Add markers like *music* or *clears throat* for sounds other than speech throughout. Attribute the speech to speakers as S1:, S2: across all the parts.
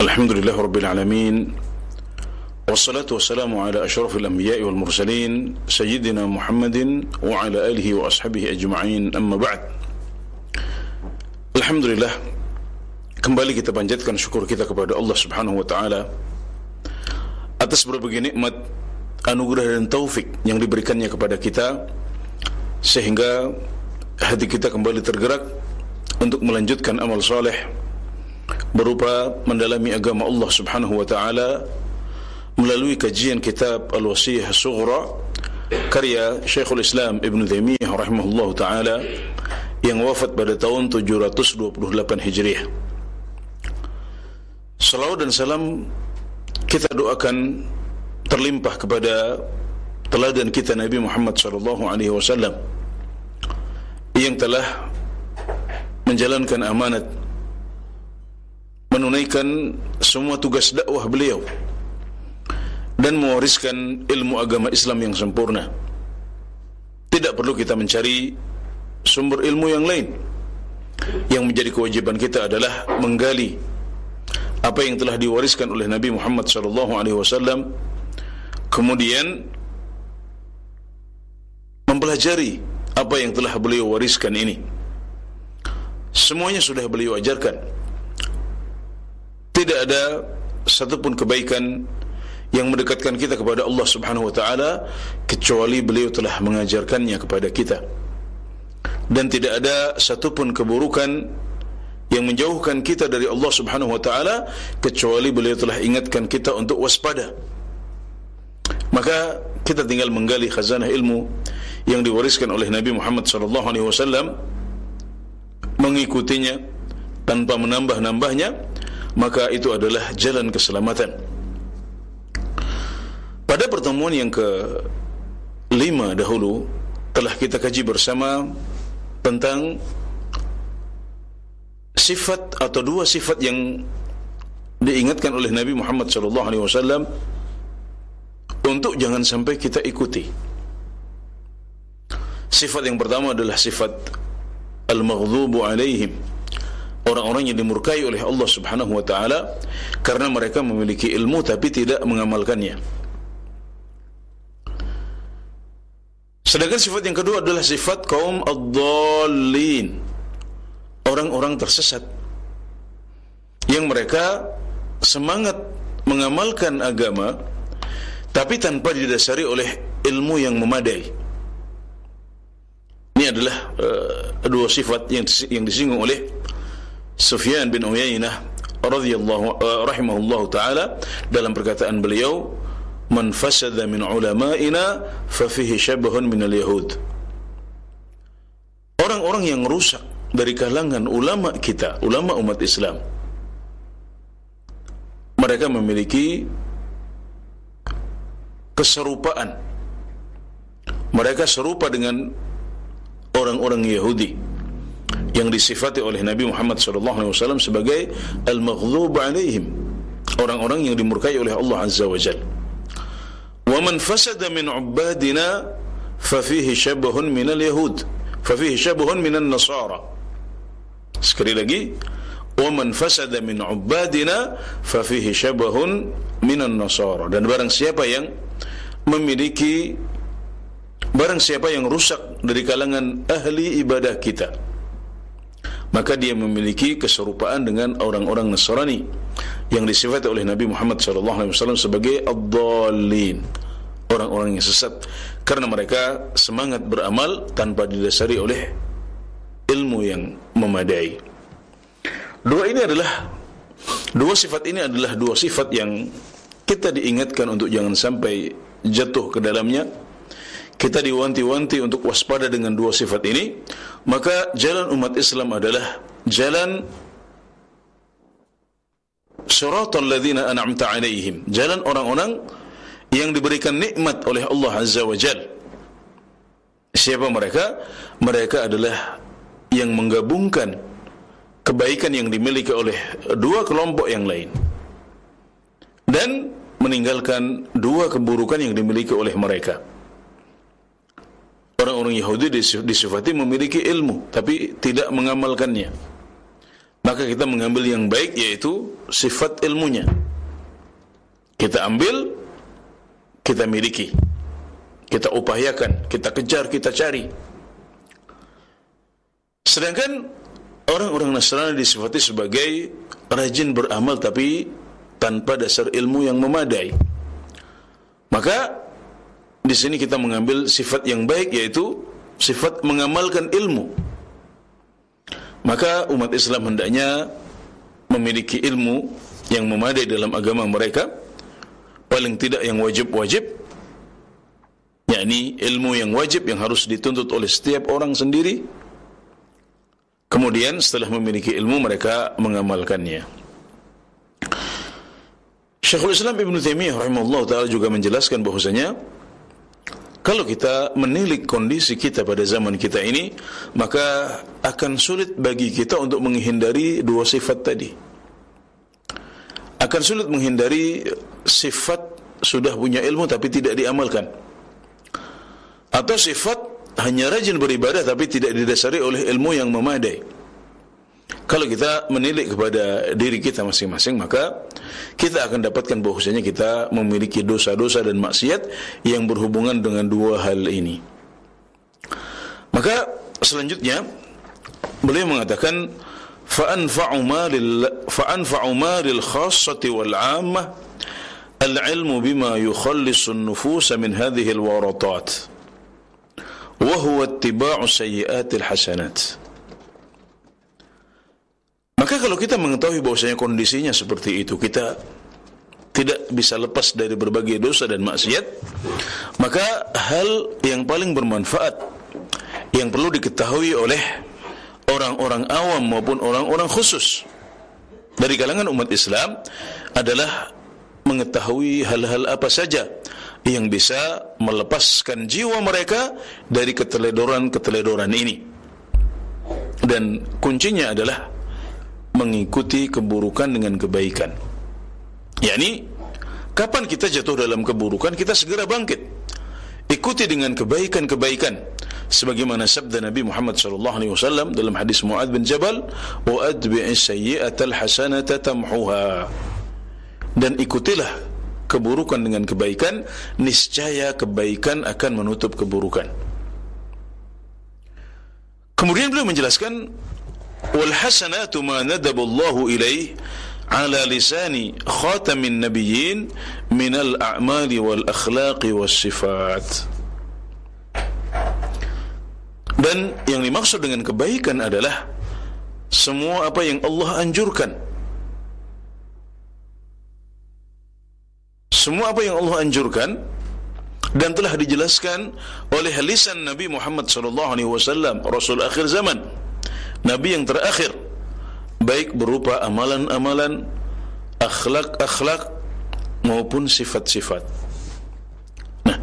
S1: الحمد لله رب العالمين والصلاة والسلام على أشرف الأنبياء والمرسلين سيدنا محمد وعلى آله وأصحابه أجمعين أما بعد الحمد لله kembali kita panjatkan syukur kita kepada Allah Subhanahu wa taala atas berbagai nikmat anugerah dan taufik yang diberikannya kepada kita sehingga hati kita kembali tergerak untuk melanjutkan amal saleh berupa mendalami agama Allah Subhanahu wa taala melalui kajian kitab Al-Wasiyah Sughra karya Syekhul Islam Ibn Taimiyah rahimahullahu taala yang wafat pada tahun 728 Hijriah. Salawat dan salam kita doakan terlimpah kepada teladan kita Nabi Muhammad sallallahu alaihi wasallam yang telah menjalankan amanat menunaikan semua tugas dakwah beliau dan mewariskan ilmu agama Islam yang sempurna. Tidak perlu kita mencari sumber ilmu yang lain. Yang menjadi kewajiban kita adalah menggali apa yang telah diwariskan oleh Nabi Muhammad sallallahu alaihi wasallam kemudian mempelajari apa yang telah beliau wariskan ini semuanya sudah beliau ajarkan tidak ada satupun kebaikan yang mendekatkan kita kepada Allah Subhanahu wa taala kecuali beliau telah mengajarkannya kepada kita dan tidak ada satupun keburukan yang menjauhkan kita dari Allah Subhanahu wa taala kecuali beliau telah ingatkan kita untuk waspada. Maka kita tinggal menggali khazanah ilmu yang diwariskan oleh Nabi Muhammad sallallahu alaihi wasallam mengikutinya tanpa menambah-nambahnya maka itu adalah jalan keselamatan. Pada pertemuan yang ke lima dahulu telah kita kaji bersama tentang sifat atau dua sifat yang diingatkan oleh Nabi Muhammad wasallam untuk jangan sampai kita ikuti. Sifat yang pertama adalah sifat al-maghdubu alaihim. Orang-orang yang dimurkai oleh Allah Subhanahu wa taala karena mereka memiliki ilmu tapi tidak mengamalkannya. Sedangkan sifat yang kedua adalah sifat kaum ad-dallin orang-orang tersesat yang mereka semangat mengamalkan agama tapi tanpa didasari oleh ilmu yang memadai. Ini adalah uh, dua sifat yang yang disinggung oleh Sufyan bin Uyainah radhiyallahu uh, rahimahullahu taala dalam perkataan beliau man fasada min ulama'ina fa fihi syabhun min al-yahud. Orang-orang yang rusak dari kalangan ulama kita, ulama umat Islam. Mereka memiliki keserupaan. Mereka serupa dengan orang-orang Yahudi yang disifati oleh Nabi Muhammad SAW sebagai al-maghdhub alaihim, orang-orang yang dimurkai oleh Allah Azza wa Jalla. Wa man fasada min ubadina fa fihi shabahun min al-yahud, fa fihi shabahun min an-nasara. Sekali lagi, "Wa man fasada min ubadina fa fihi syabahun nasara." Dan barang siapa yang memiliki barang siapa yang rusak dari kalangan ahli ibadah kita, maka dia memiliki keserupaan dengan orang-orang Nasrani yang disifati oleh Nabi Muhammad SAW sebagai ad-dallin orang-orang yang sesat karena mereka semangat beramal tanpa didasari oleh ilmu yang memadai. Dua ini adalah dua sifat ini adalah dua sifat yang kita diingatkan untuk jangan sampai jatuh ke dalamnya. Kita diwanti-wanti untuk waspada dengan dua sifat ini, maka jalan umat Islam adalah jalan siratal ladzina an'amta alaihim, jalan orang-orang yang diberikan nikmat oleh Allah Azza wa Jalla. Siapa mereka? Mereka adalah yang menggabungkan kebaikan yang dimiliki oleh dua kelompok yang lain dan meninggalkan dua keburukan yang dimiliki oleh mereka. Orang-orang Yahudi disifati memiliki ilmu tapi tidak mengamalkannya. maka kita mengambil yang baik yaitu sifat ilmunya. Kita ambil, kita miliki. Kita upayakan, kita kejar, kita cari. Sedangkan orang-orang Nasrani disifati sebagai rajin beramal tapi tanpa dasar ilmu yang memadai. Maka di sini kita mengambil sifat yang baik yaitu sifat mengamalkan ilmu. Maka umat Islam hendaknya memiliki ilmu yang memadai dalam agama mereka, paling tidak yang wajib-wajib, yakni ilmu yang wajib yang harus dituntut oleh setiap orang sendiri. Kemudian setelah memiliki ilmu mereka mengamalkannya. Syekhul Islam Ibn Taimiyah rahimahullah taala juga menjelaskan bahwasanya kalau kita menilik kondisi kita pada zaman kita ini, maka akan sulit bagi kita untuk menghindari dua sifat tadi. Akan sulit menghindari sifat sudah punya ilmu tapi tidak diamalkan. Atau sifat hanya rajin beribadah tapi tidak didasari oleh ilmu yang memadai. Kalau kita menilik kepada diri kita masing-masing maka kita akan dapatkan bahwasanya kita memiliki dosa-dosa dan maksiat yang berhubungan dengan dua hal ini. Maka selanjutnya beliau mengatakan فأنفع ما لل فأنفع ما للخاصة والعامة العلم بما يخلص النفوس من هذه الورطات وهو اتباع سيئات الحسنات maka kalau kita mengetahui bahwasanya kondisinya seperti itu, kita tidak bisa lepas dari berbagai dosa dan maksiat, maka hal yang paling bermanfaat yang perlu diketahui oleh orang-orang awam maupun orang-orang khusus dari kalangan umat Islam adalah mengetahui hal-hal apa saja yang bisa melepaskan jiwa mereka dari keteledoran-keteledoran ini. Dan kuncinya adalah mengikuti keburukan dengan kebaikan. Yani kapan kita jatuh dalam keburukan kita segera bangkit. Ikuti dengan kebaikan-kebaikan sebagaimana sabda Nabi Muhammad sallallahu alaihi wasallam dalam hadis Muadz bin Jabal wa hasanata tamhuha. Dan ikutilah keburukan dengan kebaikan, niscaya kebaikan akan menutup keburukan. Kemudian beliau menjelaskan والحسنات ما ندب الله ilaih ala lisani khatamin nabiyyin minal a'mali wal akhlaqi was sifat dan yang dimaksud dengan kebaikan adalah semua apa yang Allah anjurkan. Semua apa yang Allah anjurkan dan telah dijelaskan oleh lisan Nabi Muhammad sallallahu alaihi wasallam rasul akhir zaman. Nabi yang terakhir baik berupa amalan-amalan akhlak-akhlak maupun sifat-sifat. Nah,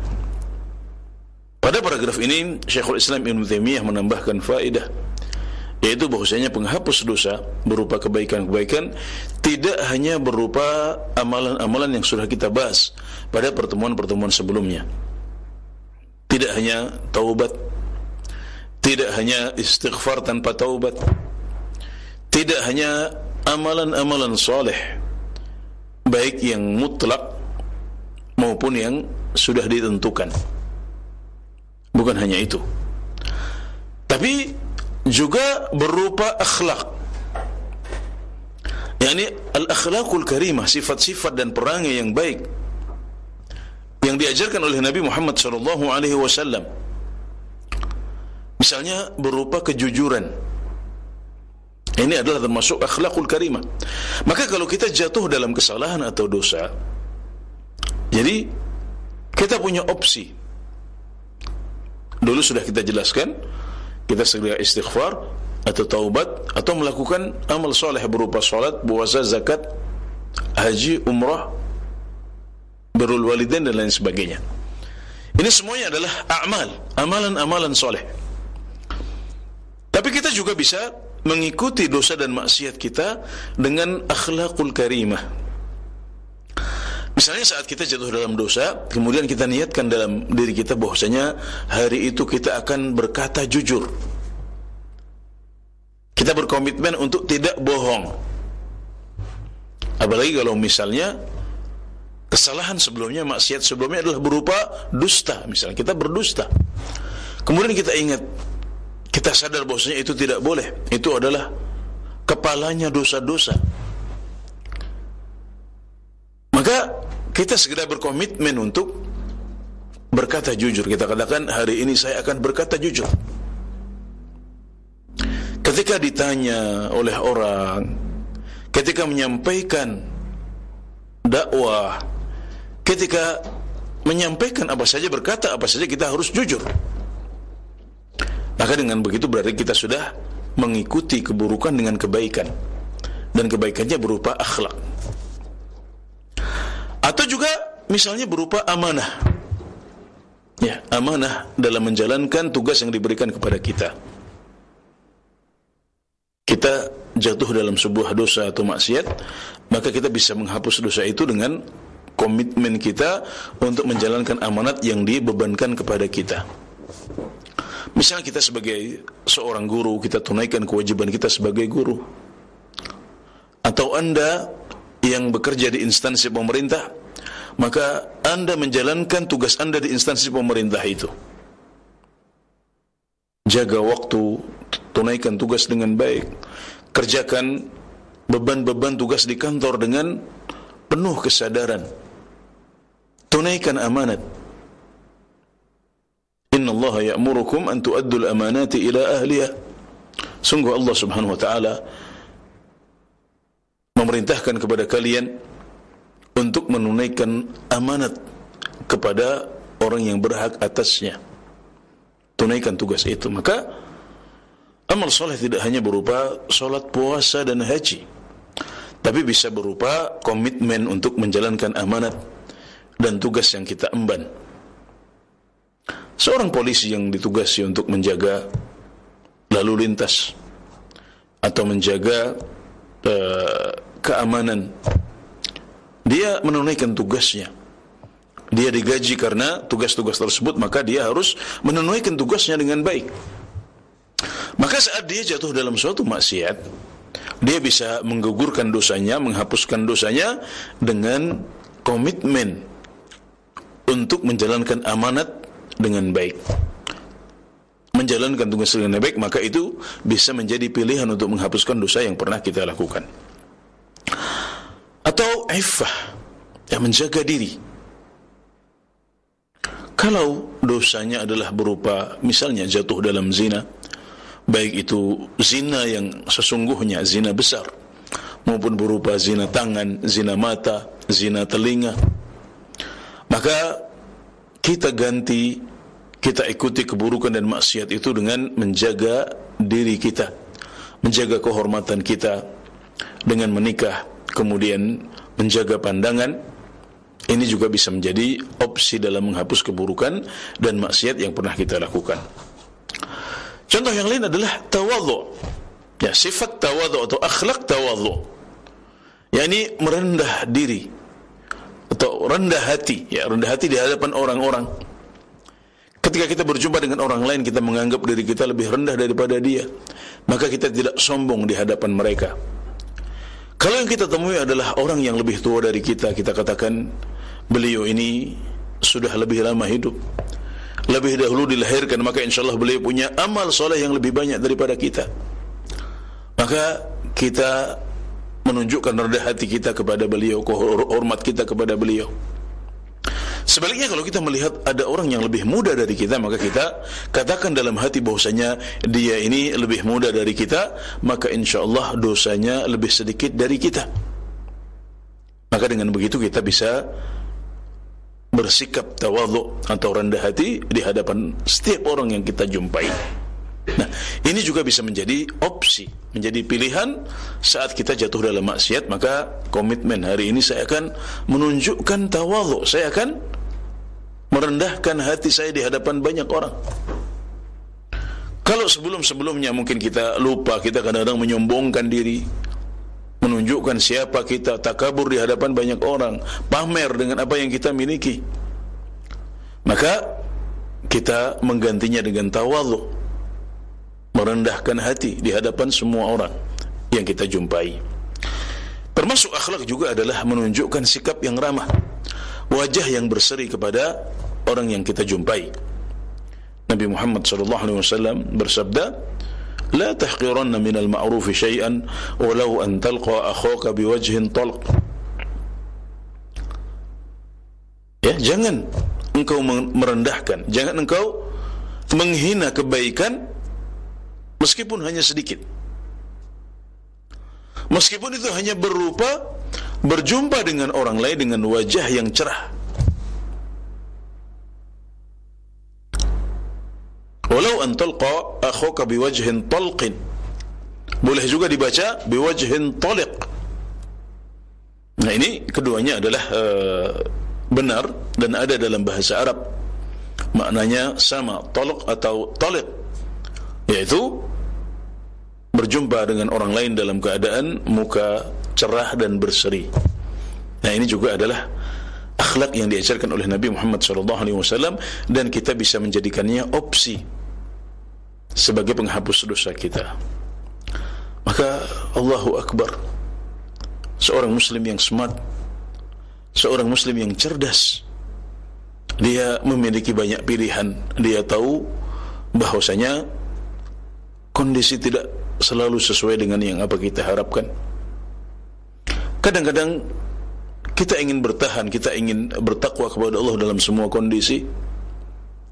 S1: pada paragraf ini Syekhul Islam Ibn Taimiyah menambahkan faedah yaitu bahwasanya penghapus dosa berupa kebaikan-kebaikan tidak hanya berupa amalan-amalan yang sudah kita bahas pada pertemuan-pertemuan sebelumnya. Tidak hanya taubat tidak hanya istighfar tanpa taubat. Tidak hanya amalan-amalan soleh baik yang mutlak maupun yang sudah ditentukan. Bukan hanya itu. Tapi juga berupa akhlak. Yakni al-akhlakul karimah sifat-sifat dan perangai yang baik yang diajarkan oleh Nabi Muhammad sallallahu alaihi wasallam Misalnya berupa kejujuran. Ini adalah termasuk akhlakul karimah. Maka kalau kita jatuh dalam kesalahan atau dosa, jadi kita punya opsi. Dulu sudah kita jelaskan, kita segera istighfar atau taubat atau melakukan amal soleh berupa salat, puasa, zakat, haji, umrah, berul walidain dan lain sebagainya. Ini semuanya adalah amal, amalan-amalan soleh. Tapi kita juga bisa mengikuti dosa dan maksiat kita dengan akhlakul karimah. Misalnya saat kita jatuh dalam dosa, kemudian kita niatkan dalam diri kita bahwasanya hari itu kita akan berkata jujur. Kita berkomitmen untuk tidak bohong. Apalagi kalau misalnya kesalahan sebelumnya, maksiat sebelumnya adalah berupa dusta. Misalnya kita berdusta. Kemudian kita ingat, kita sadar bahwasanya itu tidak boleh. Itu adalah kepalanya dosa-dosa. Maka kita segera berkomitmen untuk berkata jujur. Kita katakan hari ini saya akan berkata jujur. Ketika ditanya oleh orang, ketika menyampaikan dakwah, ketika menyampaikan apa saja berkata apa saja kita harus jujur. Maka dengan begitu berarti kita sudah mengikuti keburukan dengan kebaikan dan kebaikannya berupa akhlak. Atau juga misalnya berupa amanah. Ya, amanah dalam menjalankan tugas yang diberikan kepada kita kita jatuh dalam sebuah dosa atau maksiat, maka kita bisa menghapus dosa itu dengan komitmen kita untuk menjalankan amanat yang dibebankan kepada kita. Misalnya kita sebagai seorang guru, kita tunaikan kewajiban kita sebagai guru. Atau Anda yang bekerja di instansi pemerintah, maka Anda menjalankan tugas Anda di instansi pemerintah itu. Jaga waktu, tunaikan tugas dengan baik, kerjakan beban-beban tugas di kantor dengan penuh kesadaran. Tunaikan amanat. Inna Allah ya'murukum an tu'addul amanati ila ahliha. Sungguh Allah Subhanahu wa taala memerintahkan kepada kalian untuk menunaikan amanat kepada orang yang berhak atasnya. Tunaikan tugas itu. Maka Amal soleh tidak hanya berupa solat puasa dan haji, tapi bisa berupa komitmen untuk menjalankan amanat dan tugas yang kita emban. Seorang polisi yang ditugasi untuk menjaga lalu lintas atau menjaga uh, keamanan, dia menunaikan tugasnya. Dia digaji karena tugas-tugas tersebut, maka dia harus menunaikan tugasnya dengan baik. Maka saat dia jatuh dalam suatu maksiat, dia bisa menggugurkan dosanya, menghapuskan dosanya dengan komitmen untuk menjalankan amanat dengan baik. Menjalankan tugas dengan baik, maka itu bisa menjadi pilihan untuk menghapuskan dosa yang pernah kita lakukan. Atau iffah, yang menjaga diri. Kalau dosanya adalah berupa misalnya jatuh dalam zina, baik itu zina yang sesungguhnya zina besar maupun berupa zina tangan, zina mata, zina telinga. Maka kita ganti kita ikuti keburukan dan maksiat itu dengan menjaga diri kita, menjaga kehormatan kita dengan menikah, kemudian menjaga pandangan. Ini juga bisa menjadi opsi dalam menghapus keburukan dan maksiat yang pernah kita lakukan. Contoh yang lain adalah tawadhu. Ya, sifat tawadhu atau akhlak tawadhu. yakni merendah diri atau rendah hati, ya rendah hati di hadapan orang-orang. Ketika kita berjumpa dengan orang lain, kita menganggap diri kita lebih rendah daripada dia, maka kita tidak sombong di hadapan mereka. Kalau yang kita temui adalah orang yang lebih tua dari kita, kita katakan beliau ini sudah lebih lama hidup lebih dahulu dilahirkan maka insya Allah beliau punya amal soleh yang lebih banyak daripada kita maka kita menunjukkan rendah hati kita kepada beliau hormat kita kepada beliau Sebaliknya kalau kita melihat ada orang yang lebih muda dari kita maka kita katakan dalam hati bahwasanya dia ini lebih muda dari kita maka insya Allah dosanya lebih sedikit dari kita. Maka dengan begitu kita bisa bersikap tawadhu atau rendah hati di hadapan setiap orang yang kita jumpai. Nah, ini juga bisa menjadi opsi, menjadi pilihan saat kita jatuh dalam maksiat, maka komitmen hari ini saya akan menunjukkan tawadhu, saya akan merendahkan hati saya di hadapan banyak orang. Kalau sebelum-sebelumnya mungkin kita lupa, kita kadang-kadang menyombongkan diri, menunjukkan siapa kita, takabur di hadapan banyak orang, pamer dengan apa yang kita miliki. Maka kita menggantinya dengan tawadhu. Merendahkan hati di hadapan semua orang yang kita jumpai. Termasuk akhlak juga adalah menunjukkan sikap yang ramah, wajah yang berseri kepada orang yang kita jumpai. Nabi Muhammad sallallahu alaihi wasallam bersabda, "La tahqiranna min al-ma'ruf syai'an walau an talqa akhaka biwajhin talq." Ya, jangan engkau merendahkan, jangan engkau menghina kebaikan meskipun hanya sedikit. Meskipun itu hanya berupa berjumpa dengan orang lain dengan wajah yang cerah. Walau an talqa akhuka biwajhin talqin. Boleh juga dibaca biwajhin taliq. Nah ini keduanya adalah uh, benar dan ada dalam bahasa Arab. Maknanya sama, talq atau taliq. Yaitu berjumpa dengan orang lain dalam keadaan muka cerah dan berseri. Nah, ini juga adalah akhlak yang diajarkan oleh Nabi Muhammad SAW dan kita bisa menjadikannya opsi sebagai penghapus dosa kita. Maka Allahu Akbar. Seorang muslim yang smart, seorang muslim yang cerdas. Dia memiliki banyak pilihan. Dia tahu bahwasanya kondisi tidak selalu sesuai dengan yang apa kita harapkan. Kadang-kadang kita ingin bertahan, kita ingin bertakwa kepada Allah dalam semua kondisi,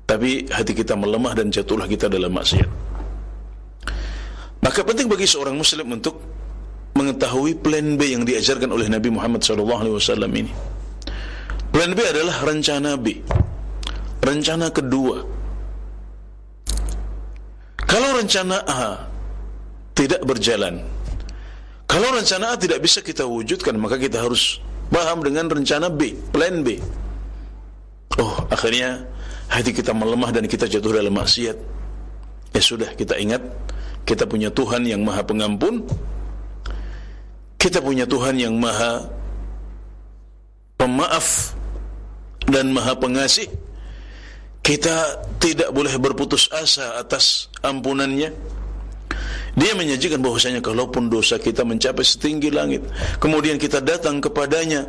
S1: tapi hati kita melemah dan jatuhlah kita dalam maksiat. Maka penting bagi seorang muslim untuk mengetahui plan B yang diajarkan oleh Nabi Muhammad SAW ini. Plan B adalah rencana B. Rencana kedua. Kalau rencana A tidak berjalan. Kalau rencana A tidak bisa kita wujudkan, maka kita harus paham dengan rencana B, plan B. Oh, akhirnya hati kita melemah dan kita jatuh dalam maksiat. Ya sudah, kita ingat kita punya Tuhan yang Maha Pengampun. Kita punya Tuhan yang Maha Pemaaf dan Maha Pengasih. Kita tidak boleh berputus asa atas ampunannya. Dia menyajikan bahwasanya kalaupun dosa kita mencapai setinggi langit, kemudian kita datang kepadanya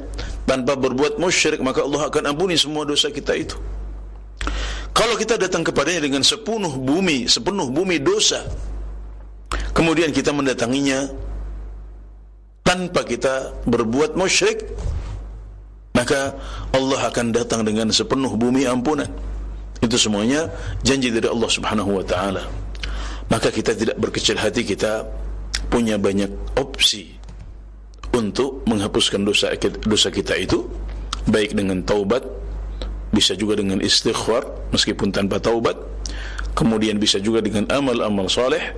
S1: tanpa berbuat musyrik, maka Allah akan ampuni semua dosa kita itu. Kalau kita datang kepadanya dengan sepenuh bumi, sepenuh bumi dosa, kemudian kita mendatanginya tanpa kita berbuat musyrik, maka Allah akan datang dengan sepenuh bumi ampunan. Itu semuanya janji dari Allah Subhanahu wa taala maka kita tidak berkecil hati kita punya banyak opsi untuk menghapuskan dosa dosa kita itu baik dengan taubat bisa juga dengan istighfar meskipun tanpa taubat kemudian bisa juga dengan amal-amal soleh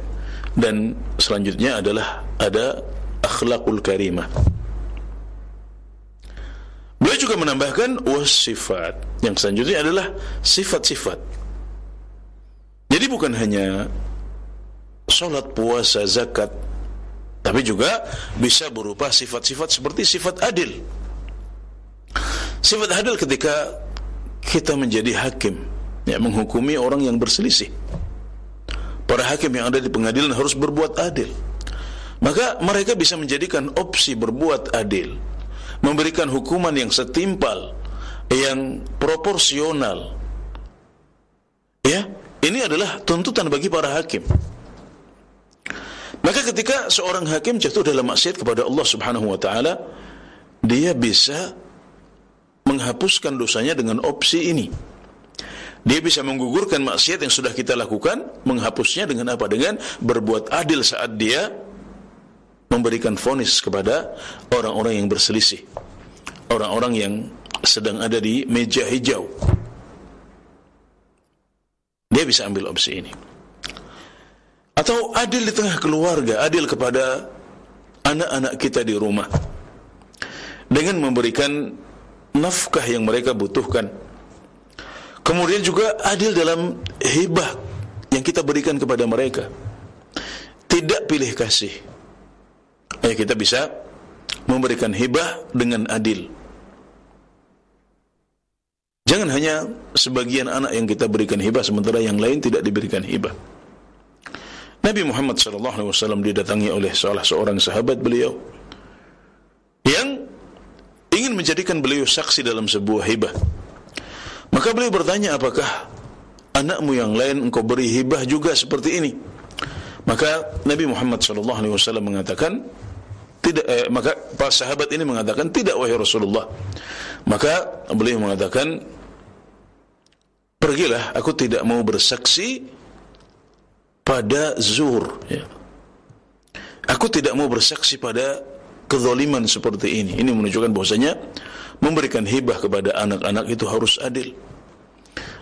S1: dan selanjutnya adalah ada akhlakul karimah. Beliau juga menambahkan wasifat yang selanjutnya adalah sifat-sifat. Jadi bukan hanya salat, puasa, zakat, tapi juga bisa berupa sifat-sifat seperti sifat adil. Sifat adil ketika kita menjadi hakim, ya, menghukumi orang yang berselisih. Para hakim yang ada di pengadilan harus berbuat adil. Maka mereka bisa menjadikan opsi berbuat adil, memberikan hukuman yang setimpal, yang proporsional. Ya, ini adalah tuntutan bagi para hakim. Maka ketika seorang hakim jatuh dalam maksiat kepada Allah Subhanahu wa taala, dia bisa menghapuskan dosanya dengan opsi ini. Dia bisa menggugurkan maksiat yang sudah kita lakukan, menghapusnya dengan apa? Dengan berbuat adil saat dia memberikan vonis kepada orang-orang yang berselisih. Orang-orang yang sedang ada di meja hijau. Dia bisa ambil opsi ini. Atau adil di tengah keluarga, adil kepada anak-anak kita di rumah. Dengan memberikan nafkah yang mereka butuhkan. Kemudian juga adil dalam hibah yang kita berikan kepada mereka. Tidak pilih kasih. Ya kita bisa memberikan hibah dengan adil. Jangan hanya sebagian anak yang kita berikan hibah sementara yang lain tidak diberikan hibah. Nabi Muhammad SAW didatangi oleh salah seorang sahabat beliau yang ingin menjadikan beliau saksi dalam sebuah hibah. Maka beliau bertanya, apakah anakmu yang lain engkau beri hibah juga seperti ini? Maka Nabi Muhammad SAW mengatakan, tidak eh, maka para sahabat ini mengatakan tidak wahai Rasulullah. Maka beliau mengatakan, pergilah, aku tidak mau bersaksi pada zuhur. Ya. Aku tidak mau bersaksi pada kezaliman seperti ini. Ini menunjukkan bahwasanya memberikan hibah kepada anak-anak itu harus adil.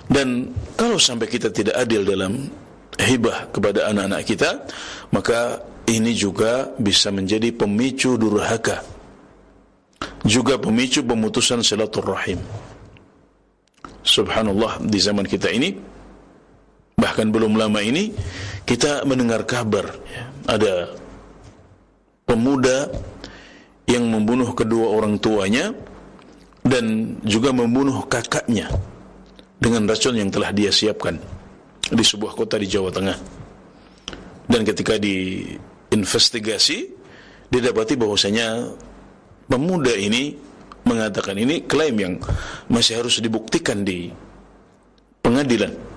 S1: Dan kalau sampai kita tidak adil dalam hibah kepada anak-anak kita, maka ini juga bisa menjadi pemicu durhaka. Juga pemicu pemutusan silaturahim. Subhanallah di zaman kita ini bahkan belum lama ini kita mendengar kabar ya, ada pemuda yang membunuh kedua orang tuanya dan juga membunuh kakaknya dengan racun yang telah dia siapkan di sebuah kota di Jawa Tengah. Dan ketika diinvestigasi, didapati bahwasanya pemuda ini mengatakan ini klaim yang masih harus dibuktikan di pengadilan.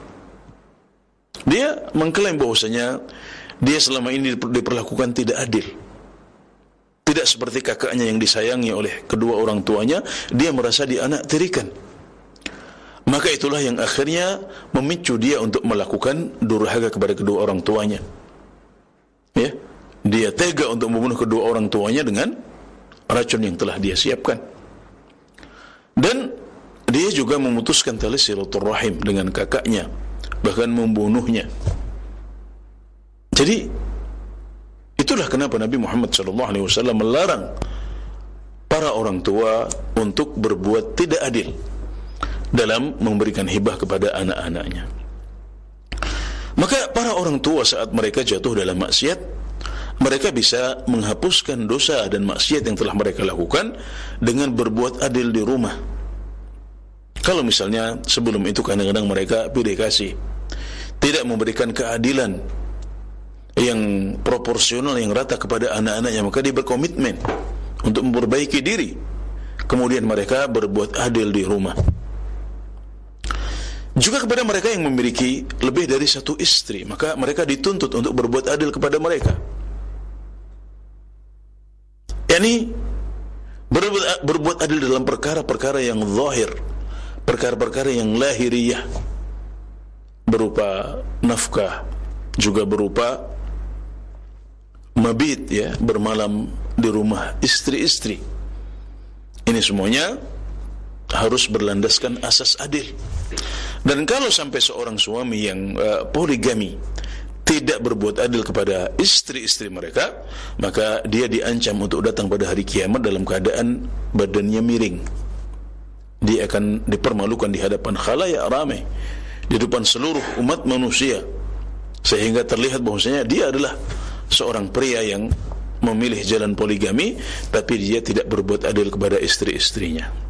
S1: Dia mengklaim bahwasanya dia selama ini diperlakukan tidak adil tidak seperti kakaknya yang disayangi oleh kedua orang tuanya, dia merasa dianak tirikan. Maka itulah yang akhirnya memicu dia untuk melakukan durhaka kepada kedua orang tuanya. Ya, dia tega untuk membunuh kedua orang tuanya dengan racun yang telah dia siapkan. Dan dia juga memutuskan tali silaturahim dengan kakaknya, bahkan membunuhnya. Jadi Itulah kenapa Nabi Muhammad SAW melarang para orang tua untuk berbuat tidak adil dalam memberikan hibah kepada anak-anaknya. Maka para orang tua saat mereka jatuh dalam maksiat, mereka bisa menghapuskan dosa dan maksiat yang telah mereka lakukan dengan berbuat adil di rumah. Kalau misalnya sebelum itu kadang-kadang mereka pilih kasih, tidak memberikan keadilan yang proporsional yang rata kepada anak-anaknya maka dia berkomitmen untuk memperbaiki diri. Kemudian mereka berbuat adil di rumah. Juga kepada mereka yang memiliki lebih dari satu istri maka mereka dituntut untuk berbuat adil kepada mereka. Yakni berbuat, berbuat adil dalam perkara-perkara yang zahir perkara-perkara yang lahiriah berupa nafkah juga berupa mabit ya bermalam di rumah istri-istri. Ini semuanya harus berlandaskan asas adil. Dan kalau sampai seorang suami yang uh, poligami tidak berbuat adil kepada istri-istri mereka maka dia diancam untuk datang pada hari kiamat dalam keadaan badannya miring dia akan dipermalukan di hadapan khalayak ramai di depan seluruh umat manusia sehingga terlihat bahwasanya dia adalah seorang pria yang memilih jalan poligami tapi dia tidak berbuat adil kepada istri-istrinya.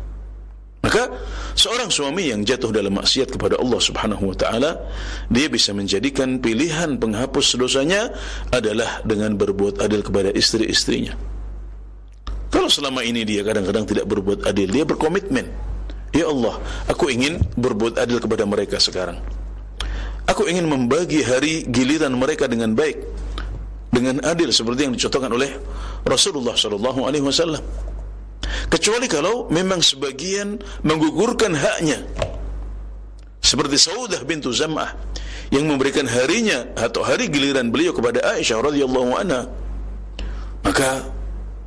S1: Maka seorang suami yang jatuh dalam maksiat kepada Allah Subhanahu wa taala, dia bisa menjadikan pilihan penghapus dosanya adalah dengan berbuat adil kepada istri-istrinya. Kalau selama ini dia kadang-kadang tidak berbuat adil, dia berkomitmen, "Ya Allah, aku ingin berbuat adil kepada mereka sekarang. Aku ingin membagi hari giliran mereka dengan baik." dengan adil seperti yang dicontohkan oleh Rasulullah sallallahu alaihi wasallam. Kecuali kalau memang sebagian menggugurkan haknya. Seperti Saudah bintu Zam'ah yang memberikan harinya atau hari giliran beliau kepada Aisyah radhiyallahu anha. Maka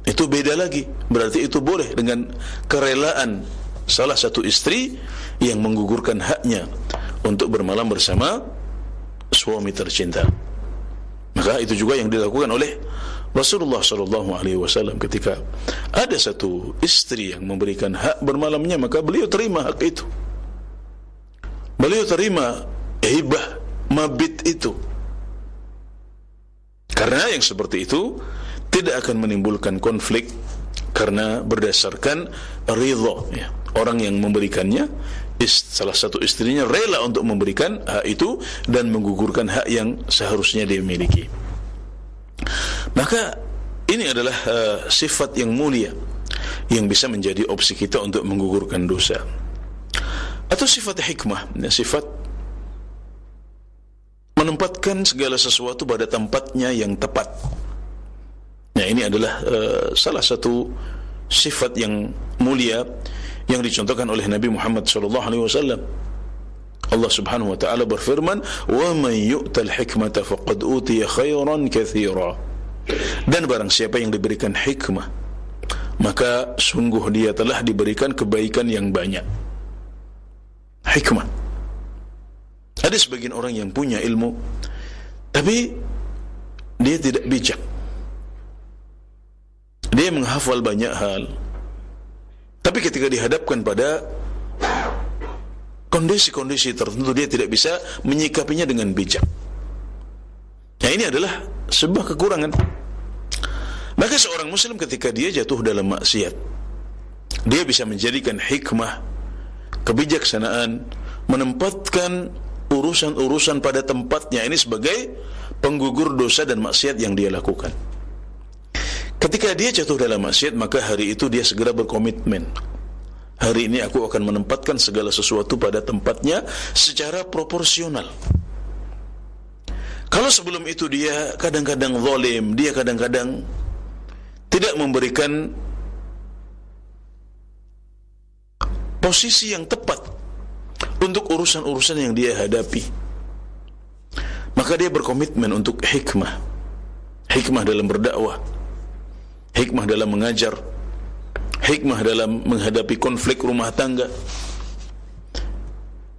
S1: itu beda lagi. Berarti itu boleh dengan kerelaan salah satu istri yang menggugurkan haknya untuk bermalam bersama suami tercinta. Maka itu juga yang dilakukan oleh Rasulullah sallallahu alaihi wasallam ketika ada satu istri yang memberikan hak bermalamnya maka beliau terima hak itu. Beliau terima hibah mabit itu. Karena yang seperti itu tidak akan menimbulkan konflik karena berdasarkan ridha ya. Orang yang memberikannya salah satu istrinya rela untuk memberikan hak itu dan menggugurkan hak yang seharusnya dia miliki. Maka ini adalah uh, sifat yang mulia yang bisa menjadi opsi kita untuk menggugurkan dosa. Atau sifat hikmah, ya, sifat menempatkan segala sesuatu pada tempatnya yang tepat. Ya, ini adalah uh, salah satu sifat yang mulia yang dicontohkan oleh Nabi Muhammad sallallahu alaihi wasallam. Allah Subhanahu wa taala berfirman, "Wa man yu'tal hikmata faqad utiya khairan katsira." Dan barang siapa yang diberikan hikmah, maka sungguh dia telah diberikan kebaikan yang banyak. Hikmah. Ada sebagian orang yang punya ilmu, tapi dia tidak bijak. Dia menghafal banyak hal. Tapi ketika dihadapkan pada kondisi-kondisi tertentu dia tidak bisa menyikapinya dengan bijak. Nah ini adalah sebuah kekurangan. Maka seorang muslim ketika dia jatuh dalam maksiat, dia bisa menjadikan hikmah, kebijaksanaan, menempatkan urusan-urusan pada tempatnya ini sebagai penggugur dosa dan maksiat yang dia lakukan. Ketika dia jatuh dalam maksiat, maka hari itu dia segera berkomitmen. Hari ini aku akan menempatkan segala sesuatu pada tempatnya secara proporsional. Kalau sebelum itu dia kadang-kadang zalim, dia kadang-kadang tidak memberikan posisi yang tepat untuk urusan-urusan yang dia hadapi. Maka dia berkomitmen untuk hikmah. Hikmah dalam berdakwah hikmah dalam mengajar, hikmah dalam menghadapi konflik rumah tangga,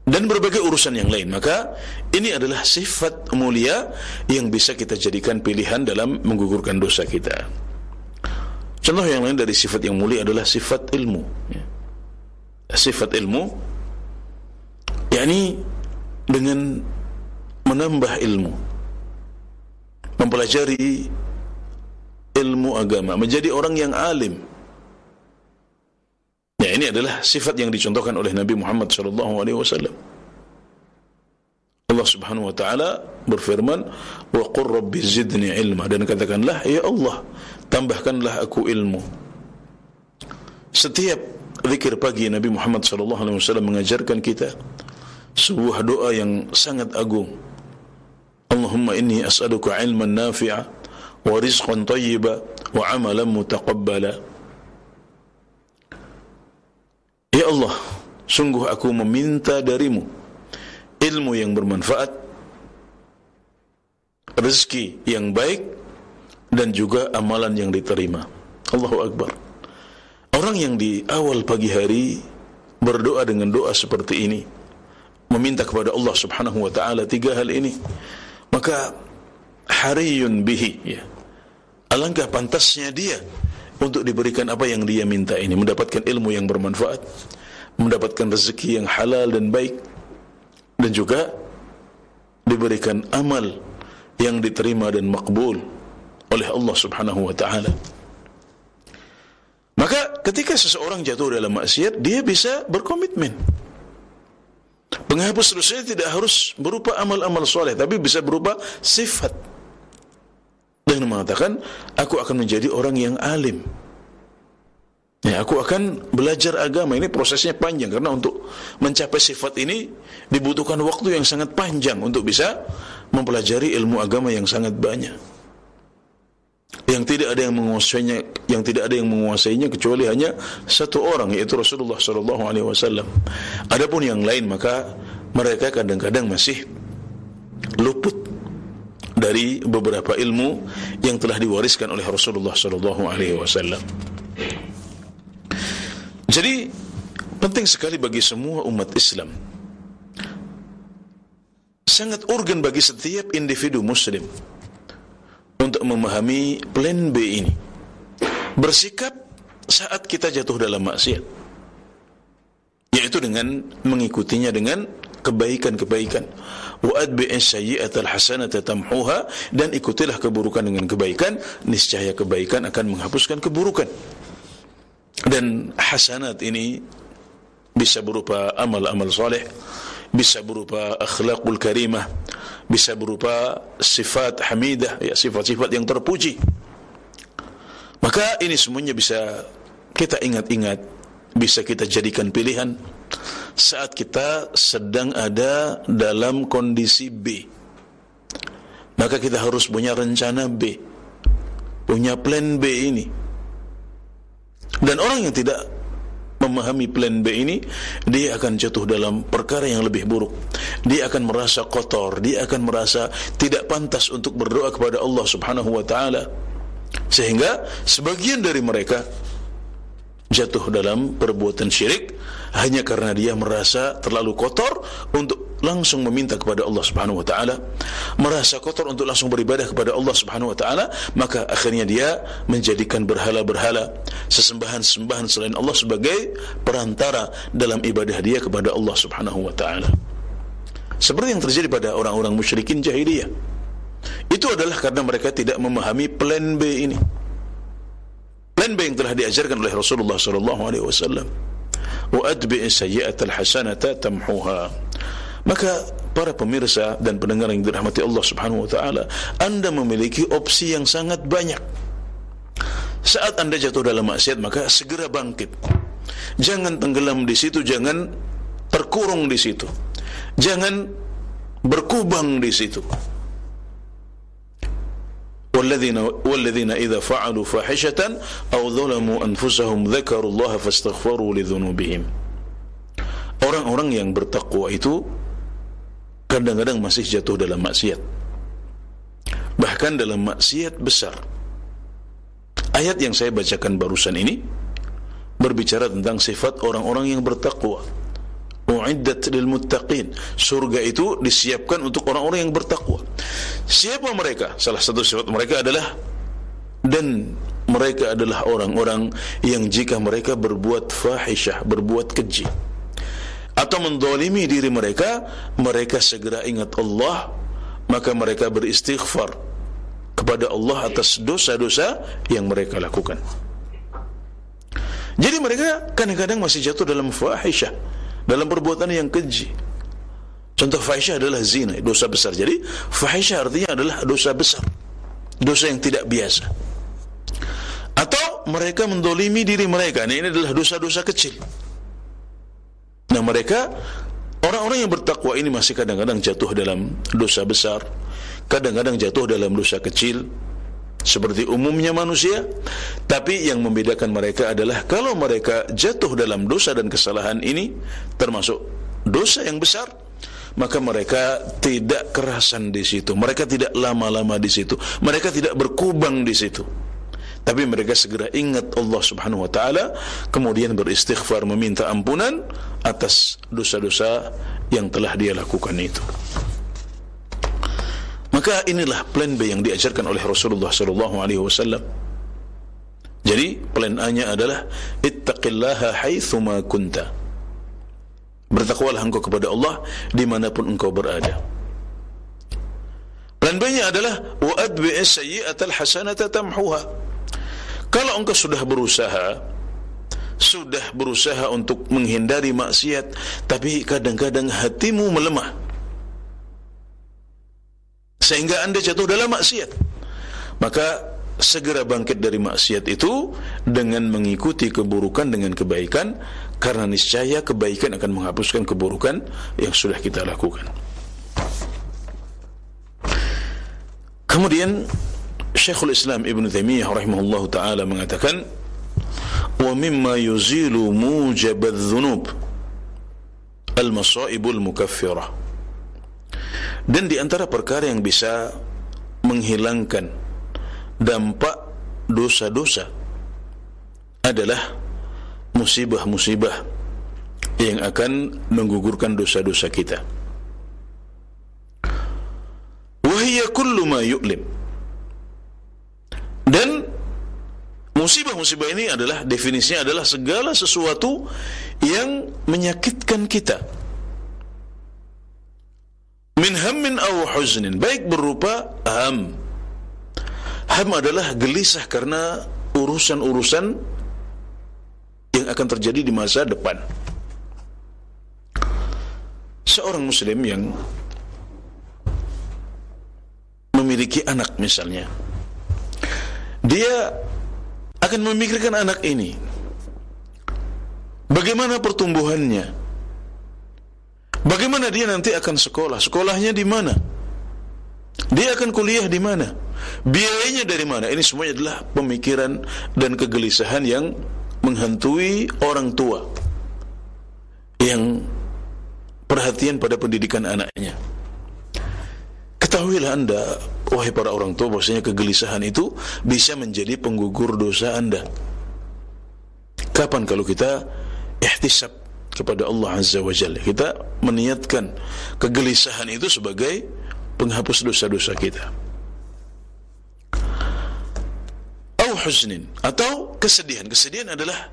S1: dan berbagai urusan yang lain. Maka ini adalah sifat mulia yang bisa kita jadikan pilihan dalam menggugurkan dosa kita. Contoh yang lain dari sifat yang mulia adalah sifat ilmu. Ya. Sifat ilmu, yakni dengan menambah ilmu, mempelajari ilmu agama, menjadi orang yang alim. Ya, ini adalah sifat yang dicontohkan oleh Nabi Muhammad sallallahu alaihi wasallam. Allah Subhanahu wa taala berfirman, "Wa qur rabbi zidni ilma." Dan katakanlah, "Ya Allah, tambahkanlah aku ilmu." Setiap zikir pagi Nabi Muhammad sallallahu alaihi wasallam mengajarkan kita sebuah doa yang sangat agung. Allahumma inni as'aluka ilman nafi'a tayyiba wa amalan mutaqabbala. Ya Allah sungguh aku meminta darimu ilmu yang bermanfaat rezeki yang baik dan juga amalan yang diterima. Allahu Akbar. Orang yang di awal pagi hari berdoa dengan doa seperti ini meminta kepada Allah Subhanahu wa taala tiga hal ini maka hariyun bihi ya Alangkah pantasnya dia untuk diberikan apa yang dia minta ini, mendapatkan ilmu yang bermanfaat, mendapatkan rezeki yang halal dan baik, dan juga diberikan amal yang diterima dan makbul oleh Allah Subhanahu wa taala. Maka ketika seseorang jatuh dalam maksiat, dia bisa berkomitmen. Penghapus dosa tidak harus berupa amal-amal soleh, tapi bisa berupa sifat dan mengatakan aku akan menjadi orang yang alim. Ya aku akan belajar agama. Ini prosesnya panjang karena untuk mencapai sifat ini dibutuhkan waktu yang sangat panjang untuk bisa mempelajari ilmu agama yang sangat banyak. Yang tidak ada yang menguasainya yang tidak ada yang menguasainya kecuali hanya satu orang yaitu Rasulullah sallallahu alaihi wasallam. Adapun yang lain maka mereka kadang-kadang masih luput dari beberapa ilmu yang telah diwariskan oleh Rasulullah sallallahu alaihi wasallam. Jadi penting sekali bagi semua umat Islam sangat urgen bagi setiap individu muslim untuk memahami plan B ini. Bersikap saat kita jatuh dalam maksiat. Yaitu dengan mengikutinya dengan kebaikan-kebaikan. Wa sayyi'atal hasanata tamhuha dan ikutilah keburukan dengan kebaikan niscaya kebaikan akan menghapuskan keburukan. Dan hasanat ini bisa berupa amal-amal soleh, bisa berupa akhlakul karimah, bisa berupa sifat hamidah, ya sifat-sifat yang terpuji. Maka ini semuanya bisa kita ingat-ingat, bisa kita jadikan pilihan saat kita sedang ada dalam kondisi B. Maka kita harus punya rencana B, punya plan B ini. Dan orang yang tidak memahami plan B ini, dia akan jatuh dalam perkara yang lebih buruk. Dia akan merasa kotor, dia akan merasa tidak pantas untuk berdoa kepada Allah Subhanahu wa taala. Sehingga sebagian dari mereka jatuh dalam perbuatan syirik hanya karena dia merasa terlalu kotor untuk langsung meminta kepada Allah Subhanahu wa taala, merasa kotor untuk langsung beribadah kepada Allah Subhanahu wa taala, maka akhirnya dia menjadikan berhala-berhala, sesembahan-sembahan selain Allah sebagai perantara dalam ibadah dia kepada Allah Subhanahu wa taala. Seperti yang terjadi pada orang-orang musyrikin jahiliyah. Itu adalah karena mereka tidak memahami plan B ini. Plan yang telah diajarkan oleh Rasulullah sallallahu alaihi wasallam. Wa adbi sayyi'atal hasanata tamhuha. Maka para pemirsa dan pendengar yang dirahmati Allah Subhanahu wa taala, Anda memiliki opsi yang sangat banyak. Saat Anda jatuh dalam maksiat, maka segera bangkit. Jangan tenggelam di situ, jangan terkurung di situ. Jangan berkubang di situ. والذين والذين إذا فعلوا فاحشة أو ظلموا أنفسهم ذكروا الله فاستغفروا لذنوبهم Orang-orang yang bertakwa itu kadang-kadang masih jatuh dalam maksiat. Bahkan dalam maksiat besar. Ayat yang saya bacakan barusan ini berbicara tentang sifat orang-orang yang bertakwa. Uiddat lil muttaqin. Surga itu disiapkan untuk orang-orang yang bertakwa. Siapa mereka? Salah satu sifat mereka adalah dan mereka adalah orang-orang yang jika mereka berbuat fahisyah, berbuat keji atau mendolimi diri mereka, mereka segera ingat Allah, maka mereka beristighfar kepada Allah atas dosa-dosa yang mereka lakukan. Jadi mereka kadang-kadang masih jatuh dalam fahisyah, dalam perbuatan yang keji. Contoh fahisyah adalah zina, dosa besar. Jadi fahisyah artinya adalah dosa besar, dosa yang tidak biasa. Atau mereka mendolimi diri mereka. Nah, ini adalah dosa-dosa kecil. Nah mereka orang-orang yang bertakwa ini masih kadang-kadang jatuh dalam dosa besar, kadang-kadang jatuh dalam dosa kecil, seperti umumnya manusia. Tapi yang membedakan mereka adalah kalau mereka jatuh dalam dosa dan kesalahan ini, termasuk dosa yang besar, maka mereka tidak kerasan di situ, mereka tidak lama-lama di situ, mereka tidak berkubang di situ. Tapi mereka segera ingat Allah Subhanahu wa taala kemudian beristighfar meminta ampunan atas dosa-dosa yang telah dia lakukan itu maka inilah plan B yang diajarkan oleh Rasulullah sallallahu alaihi wasallam. Jadi plan A-nya adalah ittaqillaha haitsu ma kunta. Bertakwalah engkau kepada Allah dimanapun engkau berada. Plan B-nya adalah wa adbi'is sayyi'atal hasanata tamhuha. Kalau engkau sudah berusaha sudah berusaha untuk menghindari maksiat tapi kadang-kadang hatimu melemah sehingga anda jatuh dalam maksiat. Maka segera bangkit dari maksiat itu dengan mengikuti keburukan dengan kebaikan karena niscaya kebaikan akan menghapuskan keburukan yang sudah kita lakukan. Kemudian Syekhul Islam Ibn Taimiyah rahimahullah taala mengatakan wa mimma yuzilu mujab adh-dhunub al-masaib al-mukaffirah dan di antara perkara yang bisa menghilangkan dampak dosa-dosa adalah musibah-musibah yang akan menggugurkan dosa-dosa kita. Wahia kullu ma yu'lim dan musibah-musibah ini adalah definisinya adalah segala sesuatu yang menyakitkan kita. Min hammin aw huznin, baik berupa ham. Ham adalah gelisah karena urusan-urusan yang akan terjadi di masa depan. seorang muslim yang memiliki anak misalnya dia akan memikirkan anak ini bagaimana pertumbuhannya bagaimana dia nanti akan sekolah? Sekolahnya di mana? Dia akan kuliah di mana? Biayanya dari mana? Ini semuanya adalah pemikiran dan kegelisahan yang menghantui orang tua yang perhatian pada pendidikan anaknya. Ketahuilah anda wahai para orang tua bahwasanya kegelisahan itu bisa menjadi penggugur dosa Anda. Kapan kalau kita ihtisab kepada Allah Azza wa Jalla, kita meniatkan kegelisahan itu sebagai penghapus dosa-dosa kita. Au huznin atau kesedihan. Kesedihan adalah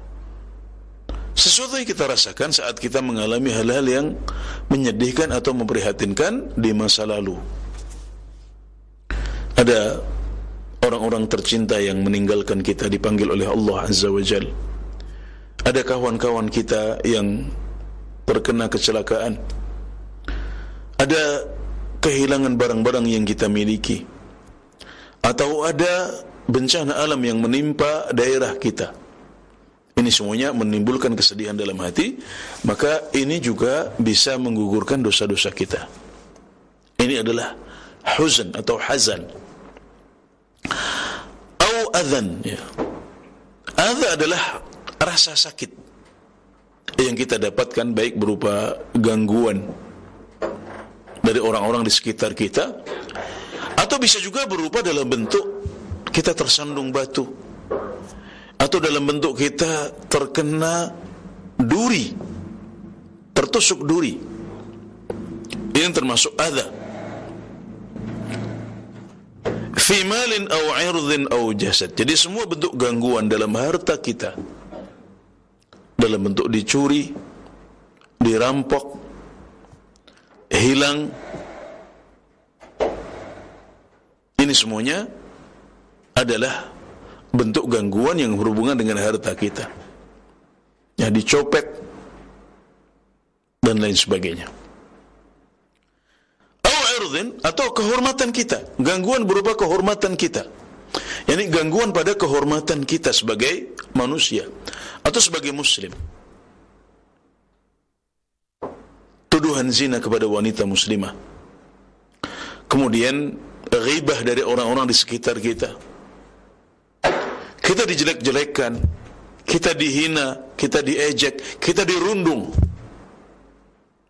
S1: sesuatu yang kita rasakan saat kita mengalami hal-hal yang menyedihkan atau memprihatinkan di masa lalu ada orang-orang tercinta yang meninggalkan kita dipanggil oleh Allah Azza wa Jal ada kawan-kawan kita yang terkena kecelakaan? Ada kehilangan barang-barang yang kita miliki? Atau ada bencana alam yang menimpa daerah kita? Ini semuanya menimbulkan kesedihan dalam hati maka ini juga bisa menggugurkan dosa-dosa kita. Ini adalah huzn atau hazan. Au adhan ya. Adha adalah rasa sakit yang kita dapatkan baik berupa gangguan dari orang-orang di sekitar kita atau bisa juga berupa dalam bentuk kita tersandung batu atau dalam bentuk kita terkena duri tertusuk duri ini termasuk adha fi malin aw irdhin aw jasad. Jadi semua bentuk gangguan dalam harta kita dalam bentuk dicuri, dirampok, hilang ini semuanya adalah bentuk gangguan yang berhubungan dengan harta kita. Ya dicopet dan lain sebagainya atau kehormatan kita. Gangguan berupa kehormatan kita. Yani gangguan pada kehormatan kita sebagai manusia atau sebagai muslim. Tuduhan zina kepada wanita muslimah. Kemudian ghibah dari orang-orang di sekitar kita. Kita dijelek-jelekkan, kita dihina, kita diejek, kita dirundung.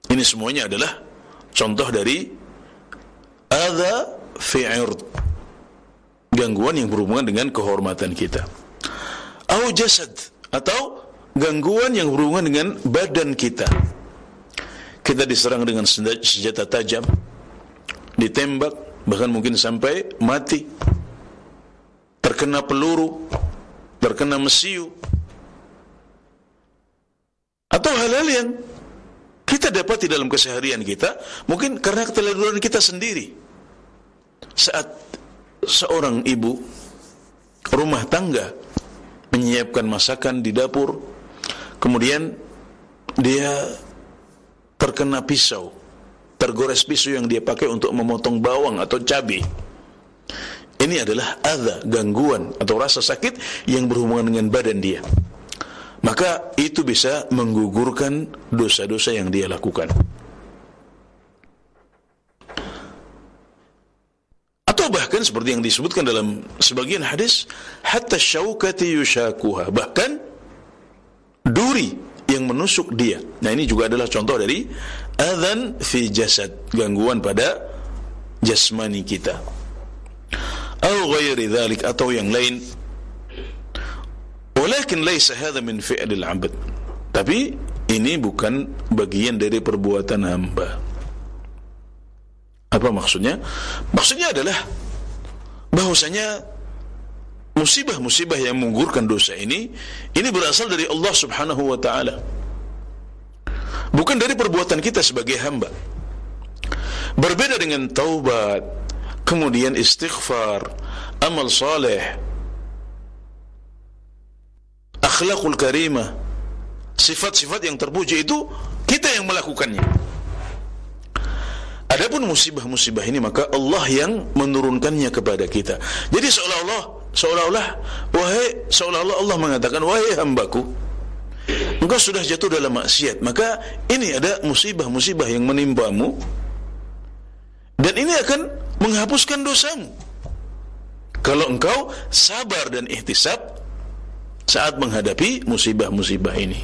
S1: Ini semuanya adalah contoh dari adha fi ird gangguan yang berhubungan dengan kehormatan kita au jasad atau gangguan yang berhubungan dengan badan kita. Kita diserang dengan senjata tajam ditembak bahkan mungkin sampai mati. Terkena peluru terkena mesiu. Atau hal-hal yang kita dapati dalam keseharian kita mungkin karena keteledoran kita sendiri. Saat seorang ibu rumah tangga menyiapkan masakan di dapur. Kemudian dia terkena pisau tergores pisau yang dia pakai untuk memotong bawang atau cabai. Ini adalah ada gangguan atau rasa sakit yang berhubungan dengan badan dia. Maka itu bisa menggugurkan dosa-dosa yang dia lakukan. Atau bahkan seperti yang disebutkan dalam sebagian hadis, hatta syaukati yushakuha, bahkan duri yang menusuk dia. Nah ini juga adalah contoh dari adhan fi jasad, gangguan pada jasmani kita. Atau ghairi dhalik atau yang lain Walakin laisa hadha min fi'lil 'abd. Tapi ini bukan bagian dari perbuatan hamba. Apa maksudnya? Maksudnya adalah bahwasanya musibah-musibah yang menggugurkan dosa ini ini berasal dari Allah Subhanahu wa taala. Bukan dari perbuatan kita sebagai hamba. Berbeda dengan taubat, kemudian istighfar, amal saleh, akhlakul karimah, sifat-sifat yang terpuji itu kita yang melakukannya. Adapun musibah-musibah ini maka Allah yang menurunkannya kepada kita. Jadi seolah-olah seolah-olah wahai seolah-olah Allah mengatakan wahai hambaku engkau sudah jatuh dalam maksiat maka ini ada musibah-musibah yang menimpamu dan ini akan menghapuskan dosamu kalau engkau sabar dan ihtisab saat menghadapi musibah-musibah ini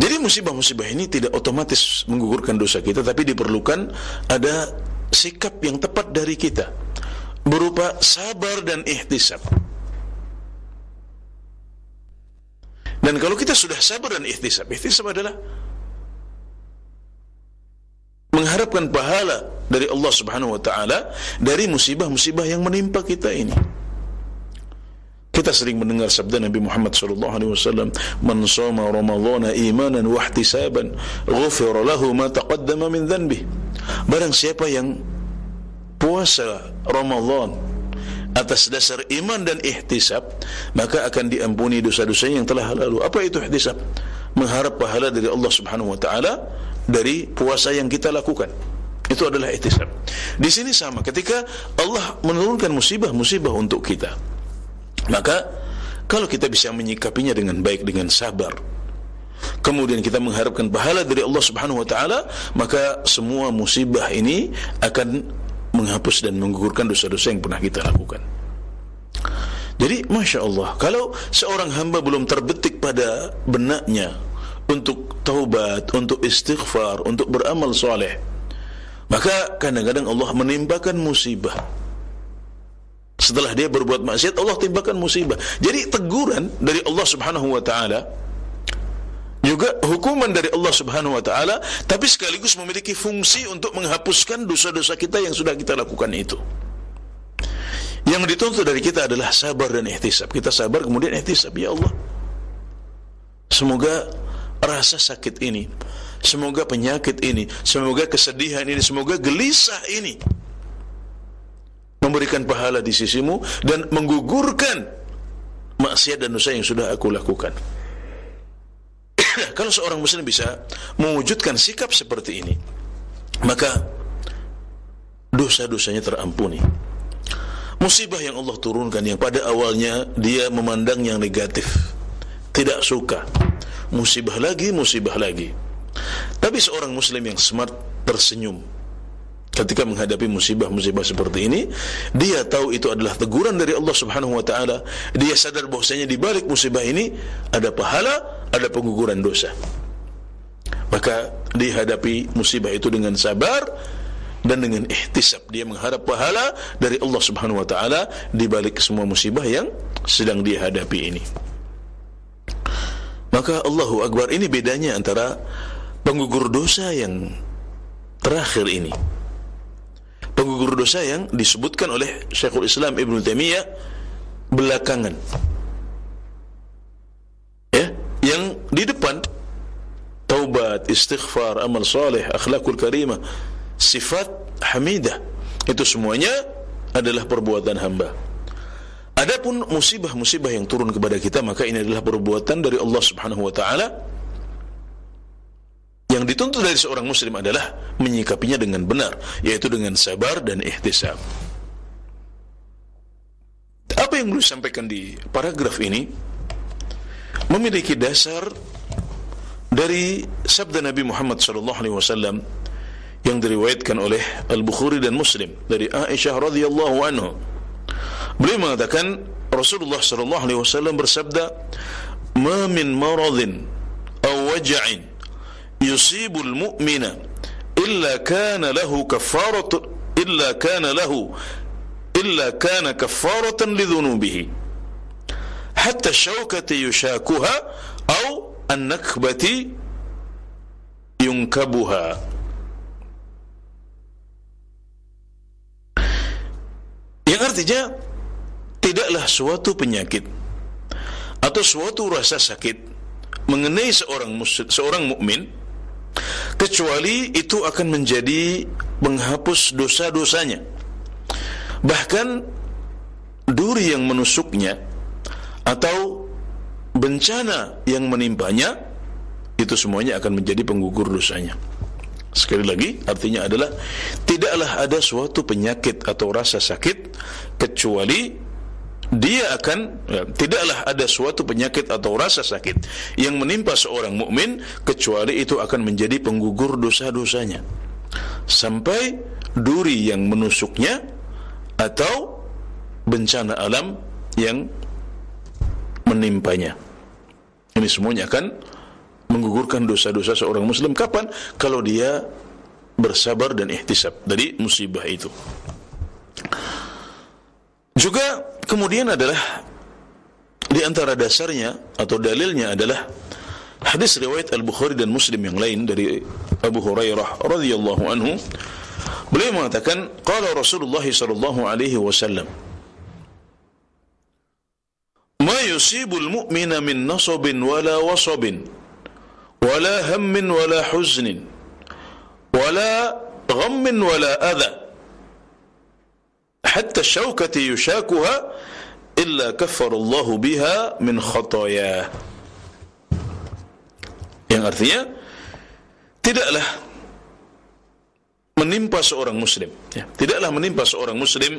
S1: jadi musibah-musibah ini tidak otomatis menggugurkan dosa kita, tapi diperlukan ada sikap yang tepat dari kita berupa sabar dan ihtisab. Dan kalau kita sudah sabar dan ihtisab, ihtisab adalah mengharapkan pahala dari Allah Subhanahu wa taala dari musibah-musibah yang menimpa kita ini. Kita sering mendengar sabda Nabi Muhammad sallallahu alaihi wasallam, "Man shoma Ramadhana imanan wa ihtisaban, ghufira lahu ma taqaddama min dhanbi." Barang siapa yang puasa Ramadan atas dasar iman dan ihtisab, maka akan diampuni dosa-dosanya yang telah lalu. Apa itu ihtisab? Mengharap pahala dari Allah Subhanahu wa taala dari puasa yang kita lakukan. Itu adalah ihtisab. Di sini sama ketika Allah menurunkan musibah-musibah untuk kita. Maka kalau kita bisa menyikapinya dengan baik dengan sabar kemudian kita mengharapkan pahala dari Allah Subhanahu wa taala maka semua musibah ini akan menghapus dan menggugurkan dosa-dosa yang pernah kita lakukan. Jadi Masya Allah Kalau seorang hamba belum terbetik pada benaknya Untuk taubat Untuk istighfar Untuk beramal soleh Maka kadang-kadang Allah menimpakan musibah setelah dia berbuat maksiat Allah timpakan musibah. Jadi teguran dari Allah subhanahu wa ta'ala juga hukuman dari Allah subhanahu wa ta'ala tapi sekaligus memiliki fungsi untuk menghapuskan dosa-dosa kita yang sudah kita lakukan itu. Yang dituntut dari kita adalah sabar dan ihtisab. Kita sabar kemudian ihtisab. Ya Allah semoga rasa sakit ini semoga penyakit ini semoga kesedihan ini semoga gelisah ini memberikan pahala di sisimu dan menggugurkan maksiat dan dosa yang sudah aku lakukan. *coughs* Kalau seorang muslim bisa mewujudkan sikap seperti ini, maka dosa-dosanya terampuni. Musibah yang Allah turunkan yang pada awalnya dia memandang yang negatif, tidak suka. Musibah lagi, musibah lagi. Tapi seorang muslim yang smart tersenyum ketika menghadapi musibah-musibah seperti ini dia tahu itu adalah teguran dari Allah Subhanahu wa taala. Dia sadar bahwasanya di balik musibah ini ada pahala ada pengguguran dosa. Maka dihadapi musibah itu dengan sabar dan dengan ihtisab. Dia mengharap pahala dari Allah Subhanahu wa taala di balik semua musibah yang sedang dia hadapi ini. Maka Allahu Akbar ini bedanya antara penggugur dosa yang terakhir ini penggugur dosa yang disebutkan oleh Syekhul Islam Ibn Taimiyah belakangan. Ya, yang di depan taubat, istighfar, amal saleh, akhlakul karimah, sifat hamidah. Itu semuanya adalah perbuatan hamba. Adapun musibah-musibah yang turun kepada kita maka ini adalah perbuatan dari Allah Subhanahu wa taala yang dituntut dari seorang muslim adalah menyikapinya dengan benar, yaitu dengan sabar dan ihtisab. Apa yang beliau sampaikan di paragraf ini memiliki dasar dari sabda Nabi Muhammad SAW yang diriwayatkan oleh Al-Bukhari dan Muslim dari Aisyah radhiyallahu anhu. Beliau mengatakan Rasulullah SAW bersabda, "Ma min maradin aw yusibul mu'mina illa kana lahu kafarat illa kana lahu illa kana kafaratan lidhunubihi hatta syaukati yushakuha au an-nakbati yunkabuha. Yang artinya tidaklah suatu penyakit atau suatu rasa sakit mengenai seorang muslim, seorang mukmin kecuali itu akan menjadi menghapus dosa-dosanya. Bahkan duri yang menusuknya atau bencana yang menimpanya itu semuanya akan menjadi penggugur dosanya. Sekali lagi, artinya adalah tidaklah ada suatu penyakit atau rasa sakit kecuali dia akan ya, tidaklah ada suatu penyakit atau rasa sakit yang menimpa seorang mukmin kecuali itu akan menjadi penggugur dosa-dosanya sampai duri yang menusuknya atau bencana alam yang menimpanya. Ini semuanya akan menggugurkan dosa-dosa seorang muslim kapan kalau dia bersabar dan ihtisab dari musibah itu. Juga Kemudian adalah di antara dasarnya atau dalilnya adalah hadis riwayat Al-Bukhari dan Muslim yang lain dari Abu Hurairah radhiyallahu anhu. Beliau mengatakan qala Rasulullah sallallahu alaihi wasallam ma yusibul mu'mina min nasabin wala wasabin wala hammin wala huznin wala ghammin wala adha hatta syaukati yushakuha illa kaffarallahu biha min khataya yang artinya tidaklah menimpa seorang muslim ya, tidaklah menimpa seorang muslim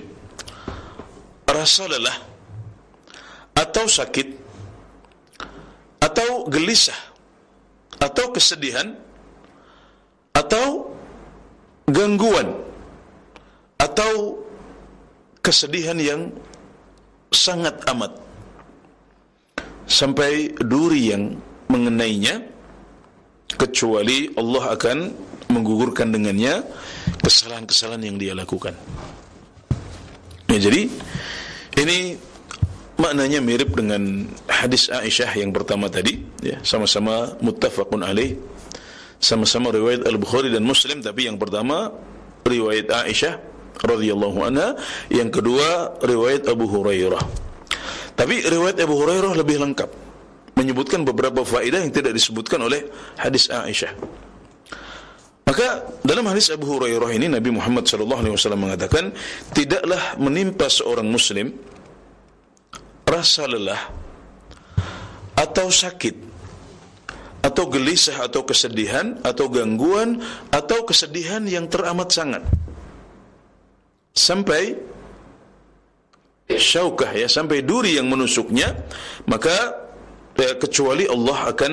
S1: rasa lelah atau sakit atau gelisah atau kesedihan atau gangguan atau kesedihan yang sangat amat sampai duri yang mengenainya kecuali Allah akan menggugurkan dengannya kesalahan-kesalahan yang dia lakukan. Ya, jadi ini maknanya mirip dengan hadis Aisyah yang pertama tadi, ya, sama-sama muttafaqun alaih, sama-sama riwayat Al-Bukhari dan Muslim tapi yang pertama riwayat Aisyah radhiyallahu anha, yang kedua riwayat Abu Hurairah. Tapi riwayat Abu Hurairah lebih lengkap, menyebutkan beberapa faedah yang tidak disebutkan oleh hadis Aisyah. Maka dalam hadis Abu Hurairah ini Nabi Muhammad sallallahu alaihi wasallam mengatakan, tidaklah menimpa seorang muslim rasa lelah atau sakit atau gelisah atau kesedihan atau gangguan atau kesedihan yang teramat sangat sampai syaukah ya sampai duri yang menusuknya maka ya, kecuali Allah akan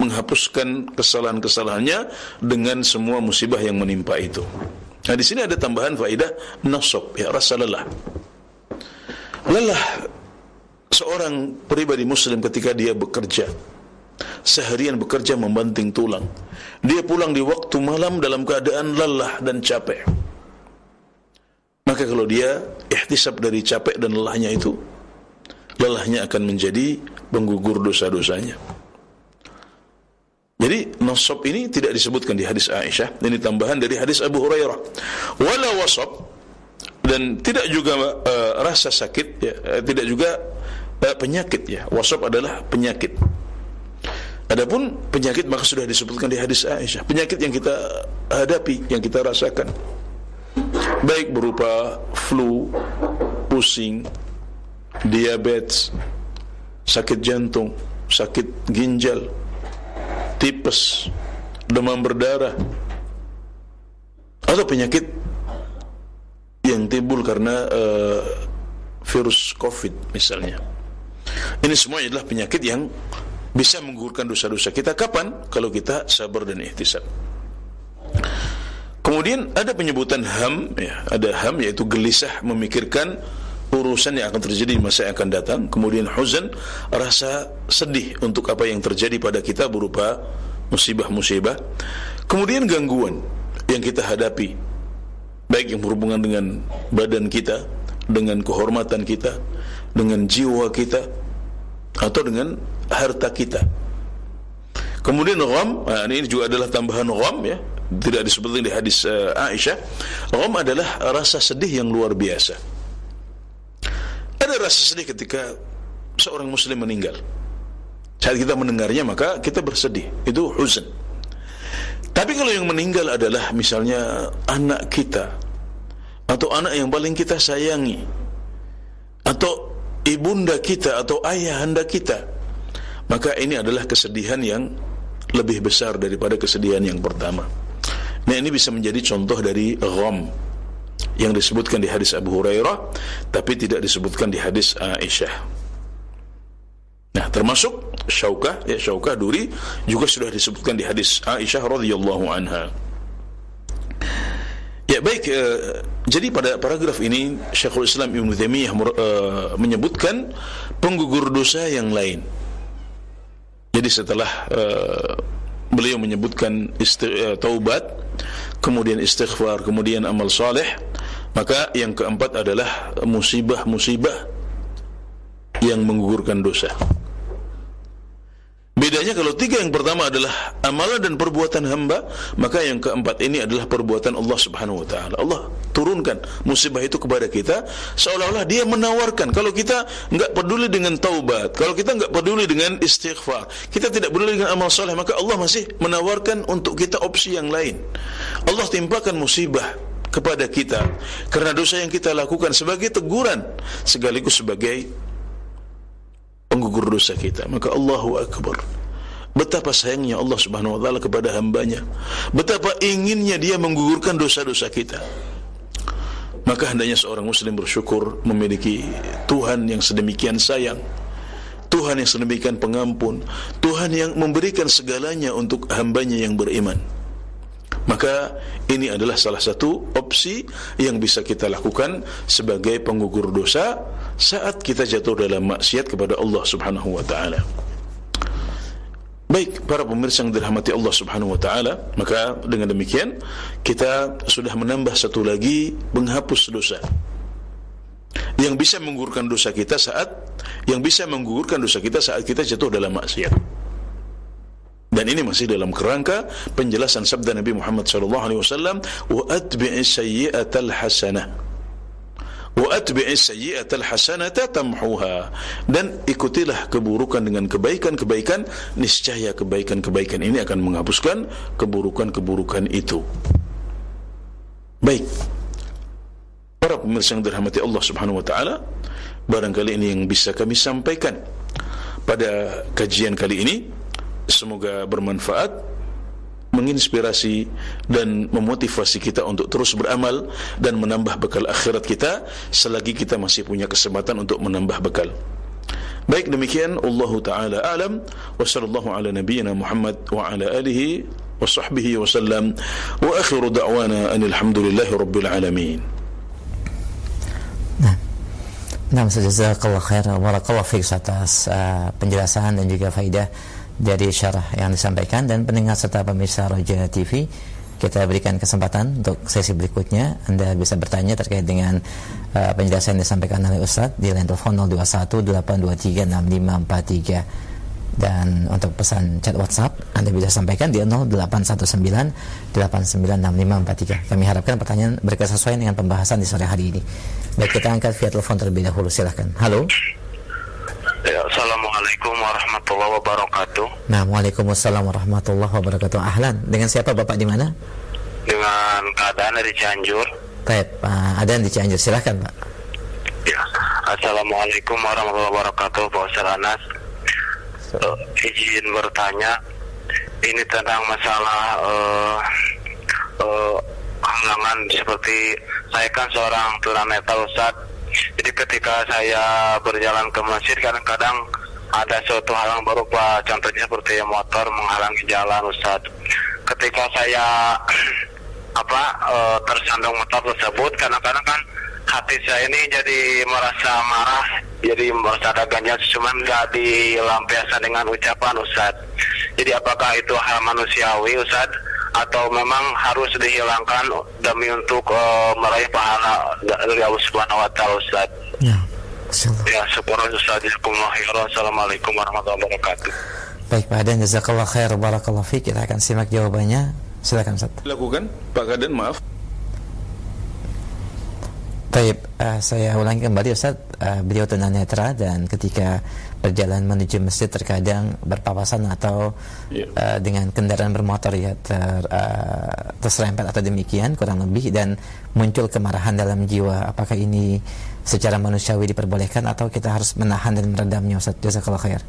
S1: menghapuskan kesalahan-kesalahannya dengan semua musibah yang menimpa itu. Nah di sini ada tambahan faedah nasab ya rasa lelah. Lelah seorang pribadi muslim ketika dia bekerja seharian bekerja membanting tulang. Dia pulang di waktu malam dalam keadaan lelah dan capek. Maka kalau dia ihtisab dari capek dan lelahnya itu, lelahnya akan menjadi penggugur dosa-dosanya. Jadi nasab ini tidak disebutkan di hadis Aisyah, ini tambahan dari hadis Abu Hurairah. Wala wasab dan tidak juga uh, rasa sakit, ya, uh, tidak juga uh, penyakit ya. Wasab adalah penyakit. Adapun penyakit maka sudah disebutkan di hadis Aisyah, penyakit yang kita hadapi, yang kita rasakan baik berupa flu, pusing, diabetes, sakit jantung, sakit ginjal, tipes, demam berdarah, atau penyakit yang timbul karena uh, virus COVID misalnya. Ini semua adalah penyakit yang bisa menggugurkan dosa-dosa kita. Kapan? Kalau kita sabar dan ihtisab. Kemudian ada penyebutan ham, ya, ada ham yaitu gelisah memikirkan urusan yang akan terjadi di masa yang akan datang. Kemudian huzan, rasa sedih untuk apa yang terjadi pada kita berupa musibah-musibah. Kemudian gangguan yang kita hadapi, baik yang berhubungan dengan badan kita, dengan kehormatan kita, dengan jiwa kita, atau dengan harta kita. Kemudian gham, nah ini juga adalah tambahan gham ya, tidak disebutkan di hadis uh, Aisyah. Gham adalah rasa sedih yang luar biasa. Ada rasa sedih ketika seorang muslim meninggal. Saat kita mendengarnya maka kita bersedih. Itu huzn. Tapi kalau yang meninggal adalah misalnya anak kita atau anak yang paling kita sayangi atau ibunda kita atau ayahanda kita maka ini adalah kesedihan yang lebih besar daripada kesedihan yang pertama Nah ini bisa menjadi contoh dari gham yang disebutkan di hadis Abu Hurairah tapi tidak disebutkan di hadis Aisyah. Nah, termasuk syaukah ya syaukah duri juga sudah disebutkan di hadis Aisyah radhiyallahu anha. Ya baik, uh, jadi pada paragraf ini Syekhul Islam Ibn Taimiyah uh, menyebutkan penggugur dosa yang lain. Jadi setelah uh, beliau menyebutkan uh, taubat, kemudian istighfar, kemudian amal saleh, maka yang keempat adalah musibah-musibah yang menggugurkan dosa. Bedanya kalau tiga yang pertama adalah amalan dan perbuatan hamba, maka yang keempat ini adalah perbuatan Allah Subhanahu wa taala. Allah turunkan musibah itu kepada kita seolah-olah dia menawarkan kalau kita enggak peduli dengan taubat, kalau kita enggak peduli dengan istighfar, kita tidak peduli dengan amal soleh, maka Allah masih menawarkan untuk kita opsi yang lain. Allah timpakan musibah kepada kita karena dosa yang kita lakukan sebagai teguran sekaligus sebagai penggugur dosa kita. Maka Allahu Akbar. Betapa sayangnya Allah subhanahu wa ta'ala kepada hambanya. Betapa inginnya dia menggugurkan dosa-dosa kita. Maka hendaknya seorang muslim bersyukur memiliki Tuhan yang sedemikian sayang Tuhan yang sedemikian pengampun Tuhan yang memberikan segalanya untuk hambanya yang beriman. Maka ini adalah salah satu opsi yang bisa kita lakukan sebagai penggugur dosa saat kita jatuh dalam maksiat kepada Allah Subhanahu wa taala. Baik, para pemirsa yang dirahmati Allah Subhanahu wa taala, maka dengan demikian kita sudah menambah satu lagi penghapus dosa. Yang bisa menggugurkan dosa kita saat yang bisa menggugurkan dosa kita saat kita jatuh dalam maksiat. Dan ini masih dalam kerangka penjelasan sabda Nabi Muhammad sallallahu alaihi wasallam, "Wa atbi'is sayyi'atal hasanah." Wa atbi'is sayyi'atal hasanata tamhuha dan ikutilah keburukan dengan kebaikan-kebaikan. Niscaya kebaikan-kebaikan ini akan menghapuskan keburukan-keburukan itu. Baik. Para pemirsa yang dirahmati Allah Subhanahu wa taala barangkali ini yang bisa kami sampaikan pada kajian kali ini. Semoga bermanfaat menginspirasi dan memotivasi kita untuk terus beramal dan menambah bekal akhirat kita selagi kita masih punya kesempatan untuk menambah bekal. Baik demikian. Allah taala alam. Wa sallallahu ala nabiyyina Muhammad wa ala alihi wa sahbihi wa sallam. Wa akhiru da'wana anil hamdulillahi rabbil alamin.
S2: Nah, Nah, jazakallah khair barakallahu fiik atas uh, penjelasan dan juga faidah dari syarah yang disampaikan dan pendengar serta pemirsa Roja TV kita berikan kesempatan untuk sesi berikutnya. Anda bisa bertanya terkait dengan uh, penjelasan yang disampaikan oleh Ustadz di line telepon 0218236543 dan untuk pesan chat WhatsApp Anda bisa sampaikan di 0819896543 kami harapkan pertanyaan berkesesuaian dengan pembahasan di sore hari ini. Baik kita angkat via telepon terlebih dahulu. Silahkan halo
S3: Ya, Assalamualaikum warahmatullahi wabarakatuh.
S2: Nah, Waalaikumsalam warahmatullahi wabarakatuh. Ahlan, dengan siapa Bapak di mana?
S3: Dengan keadaan dari Cianjur.
S2: Baik, Pak Adan di Cianjur. Silahkan, Pak.
S3: Ya. Assalamualaikum warahmatullahi wabarakatuh, Pak Ustaz Anas. Uh, izin bertanya, ini tentang masalah uh, uh, halangan seperti saya kan seorang tunanetra Ustaz jadi ketika saya berjalan ke masjid kadang-kadang ada suatu halang berupa contohnya seperti motor menghalangi jalan Ustaz. Ketika saya *clears throat* apa e, tersandung motor tersebut kadang-kadang kan hati saya ini jadi merasa marah jadi merasa ada ganjal cuman nggak dilampiaskan dengan ucapan Ustaz jadi apakah itu hal manusiawi Ustaz atau memang harus dihilangkan demi untuk uh, meraih pahala dari Allah Subhanahu wa taala Ustaz. Ya. Ya, syukur Ustaz. Assalamualaikum warahmatullahi wabarakatuh.
S2: Baik, Pak Adan jazakallah khair barakallahu fiik. Kita akan simak jawabannya. Silakan Ustaz.
S1: Lakukan, Pak Adan, maaf.
S2: Baik, uh, saya ulangi kembali Ustaz, uh, beliau tunanetra dan ketika berjalan menuju masjid terkadang berpapasan atau yeah. Ya. uh, dengan kendaraan bermotor ya ter, uh, terserempet atau demikian kurang lebih dan muncul kemarahan dalam jiwa apakah ini secara manusiawi diperbolehkan atau kita harus menahan dan meredamnya Ustaz jazakallahu khair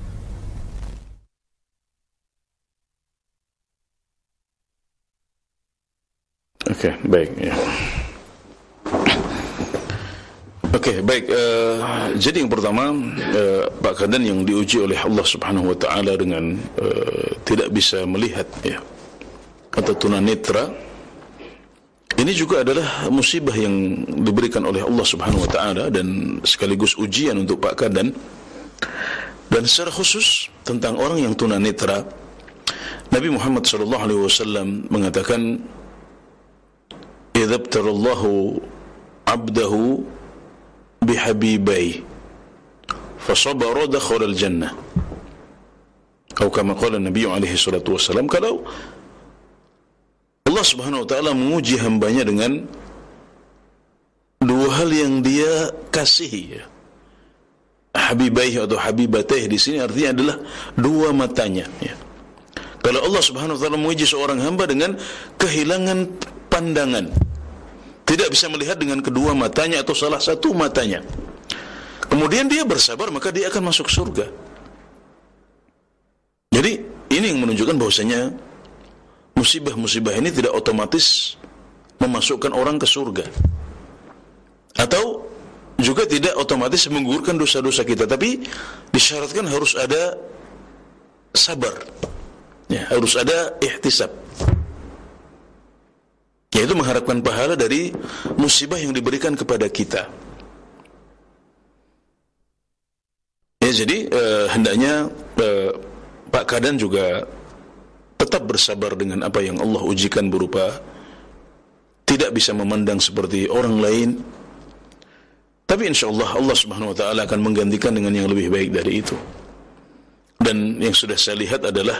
S1: Oke, okay, baik ya. Oke, okay, baik. Uh, jadi yang pertama, uh, Pak Kadan yang diuji oleh Allah Subhanahu Wa Taala dengan uh, tidak bisa melihat, ya, atau tunanetra, ini juga adalah musibah yang diberikan oleh Allah Subhanahu Wa Taala dan sekaligus ujian untuk Pak Kadan. Dan secara khusus tentang orang yang tunanetra, Nabi Muhammad Sallallahu Alaihi Wasallam mengatakan, "Idza abtarallahu abdahu bihabibai, fasabara dakhala al-jannah." Atau kama qala Nabi alaihi salatu wasallam, kalau Allah Subhanahu wa taala menguji hambanya dengan dua hal yang dia kasihi. Habibaih atau habibatih di sini artinya adalah dua matanya ya. Kalau Allah Subhanahu wa taala menguji seorang hamba dengan kehilangan pandangan, tidak bisa melihat dengan kedua matanya atau salah satu matanya. Kemudian dia bersabar, maka dia akan masuk surga. Jadi, ini yang menunjukkan bahwasanya musibah-musibah ini tidak otomatis memasukkan orang ke surga. Atau juga tidak otomatis menggugurkan dosa-dosa kita, tapi disyaratkan harus ada sabar ya, harus ada ihtisab yaitu mengharapkan pahala dari musibah yang diberikan kepada kita. Ya jadi eh, hendaknya eh, Pak Kadan juga tetap bersabar dengan apa yang Allah ujikan berupa tidak bisa memandang seperti orang lain. Tapi insyaallah Allah Subhanahu wa taala akan menggantikan dengan yang lebih baik dari itu. Dan yang sudah saya lihat adalah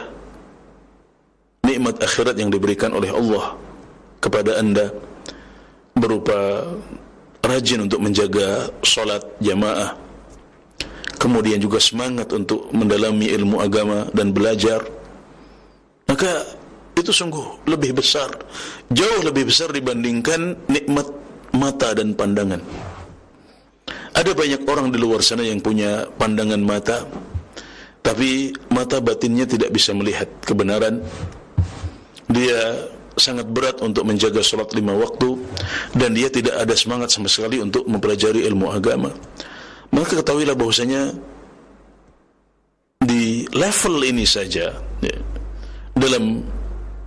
S1: nikmat akhirat yang diberikan oleh Allah kepada anda berupa rajin untuk menjaga salat jamaah kemudian juga semangat untuk mendalami ilmu agama dan belajar maka itu sungguh lebih besar jauh lebih besar dibandingkan nikmat mata dan pandangan. Ada banyak orang di luar sana yang punya pandangan mata tapi mata batinnya tidak bisa melihat kebenaran. Dia sangat berat untuk menjaga sholat lima waktu dan dia tidak ada semangat sama sekali untuk mempelajari ilmu agama. Maka ketahuilah bahwasanya di level ini saja ya, dalam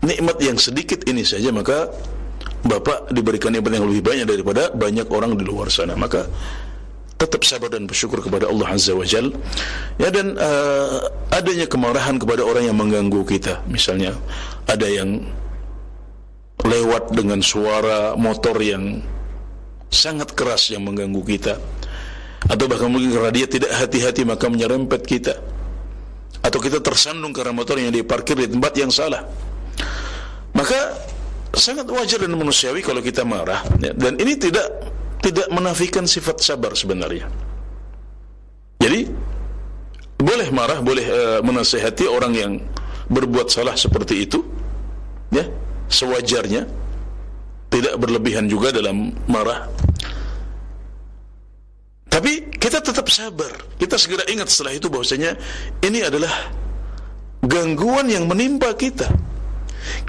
S1: nikmat yang sedikit ini saja maka Bapak diberikan nikmat yang lebih banyak daripada banyak orang di luar sana. Maka tetap sabar dan bersyukur kepada Allah Azza wa Jal. Ya dan uh, adanya kemarahan kepada orang yang mengganggu kita. Misalnya ada yang lewat dengan suara motor yang sangat keras yang mengganggu kita atau bahkan mungkin karena dia tidak hati-hati maka menyerempet kita atau kita tersandung karena motor yang diparkir di tempat yang salah maka sangat wajar dan manusiawi kalau kita marah ya. dan ini tidak tidak menafikan sifat sabar sebenarnya. Jadi boleh marah, boleh uh, menasehati orang yang berbuat salah seperti itu, ya sewajarnya, tidak berlebihan juga dalam marah. Tapi kita tetap sabar. Kita segera ingat setelah itu bahwasanya ini adalah gangguan yang menimpa kita.